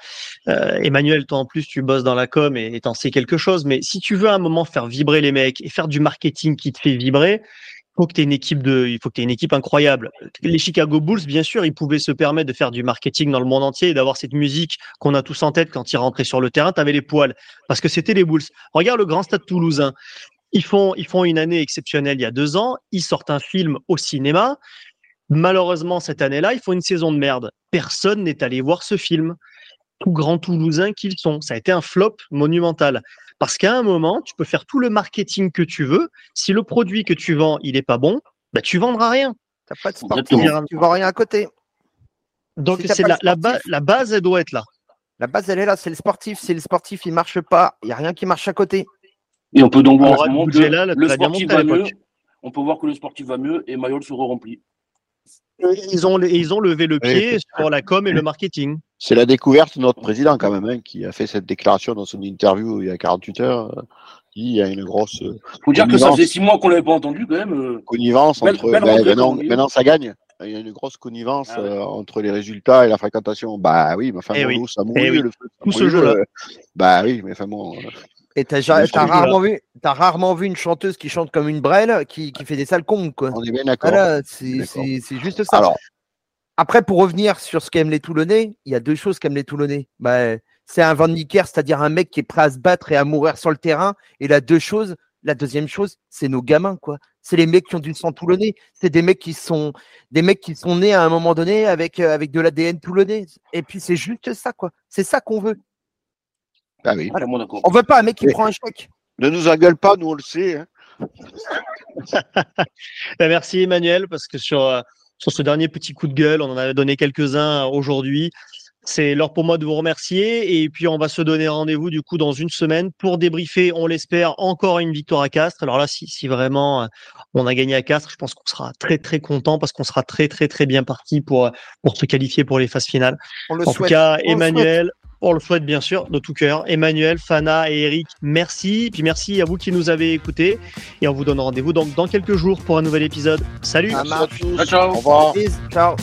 A: euh, Emmanuel, toi en plus, tu bosses dans la com et t'en sais quelque chose. Mais si tu veux à un moment faire vibrer les mecs et faire du marketing qui te fait vibrer, faut que tu une équipe de, il faut que tu une équipe incroyable. Les Chicago Bulls, bien sûr, ils pouvaient se permettre de faire du marketing dans le monde entier et d'avoir cette musique qu'on a tous en tête quand ils rentraient sur le terrain. Tu avais les poils parce que c'était les Bulls. Regarde le grand stade toulousain. Ils font, ils font une année exceptionnelle il y a deux ans. Ils sortent un film au cinéma. Malheureusement, cette année-là, ils font une saison de merde. Personne n'est allé voir ce film. Tout grand Toulousain qu'ils sont. Ça a été un flop monumental. Parce qu'à un moment, tu peux faire tout le marketing que tu veux. Si le produit que tu vends, il n'est pas bon, bah, tu vendras rien.
E: T'as pas de sportif, tu vends rien à côté.
A: Donc c'est la, la, la, base, elle doit être là.
E: La base, elle est là, c'est le sportif. Si le sportif, il marche pas, il n'y a rien qui marche à côté.
C: Et on peut donc voir que le sportif va mieux. On peut voir que le sportif va mieux et Mayol se remplit.
A: Ils ont, ils ont levé le pied sur la com et le marketing.
B: C'est la découverte de notre président quand même, hein, qui a fait cette déclaration dans son interview il y a 48 heures. Il y a une grosse. Il
C: faut dire que ça faisait six mois qu'on l'avait pas entendu quand même. Euh.
B: Connivence entre. Ben, maintenant, ça gagne. Il y a une grosse connivence ah euh, entre les résultats et la fréquentation. Bah oui, mais enfin,
A: eh
B: bon, ça
A: eh
B: le
A: feu. Tout ce jeu-là.
B: bah oui, mais enfin bon.
E: Et t'as rarement vu, as rarement vu une chanteuse qui chante comme une brêle, qui, qui fait des sales cons, quoi.
B: On est bien d'accord.
E: c'est juste ça. Alors, après, pour revenir sur ce qu'aiment les Toulonnais, il y a deux choses qu'aiment les Toulonnais. Bah, c'est un Van Nicker, c'est-à-dire un mec qui est prêt à se battre et à mourir sur le terrain. Et la deux choses, la deuxième chose, c'est nos gamins, quoi. C'est les mecs qui ont du sang toulonnais. C'est des mecs qui sont des mecs qui sont nés à un moment donné avec, euh, avec de l'ADN toulonnais. Et puis c'est juste ça, quoi. C'est ça qu'on veut.
B: Ah oui.
E: on veut pas un mec qui prend un chèque.
B: Ne nous engueule pas, nous on le sait. Hein.
A: Ben, merci Emmanuel, parce que sur, euh, sur ce dernier petit coup de gueule, on en a donné quelques-uns aujourd'hui. C'est l'heure pour moi de vous remercier et puis on va se donner rendez-vous du coup dans une semaine pour débriefer, on l'espère, encore une victoire à Castres. Alors là, si, si vraiment euh, on a gagné à Castres, je pense qu'on sera très très content parce qu'on sera très très très bien parti pour, pour se qualifier pour les phases finales. en tout cas, Emmanuel, on le souhaite bien sûr de tout cœur. Emmanuel, Fana et Eric, merci. Puis merci à vous qui nous avez écoutés. Et on vous donne rendez-vous donc dans quelques jours pour un nouvel épisode. Salut.
C: Ciao, ciao. Au revoir.
E: Ciao.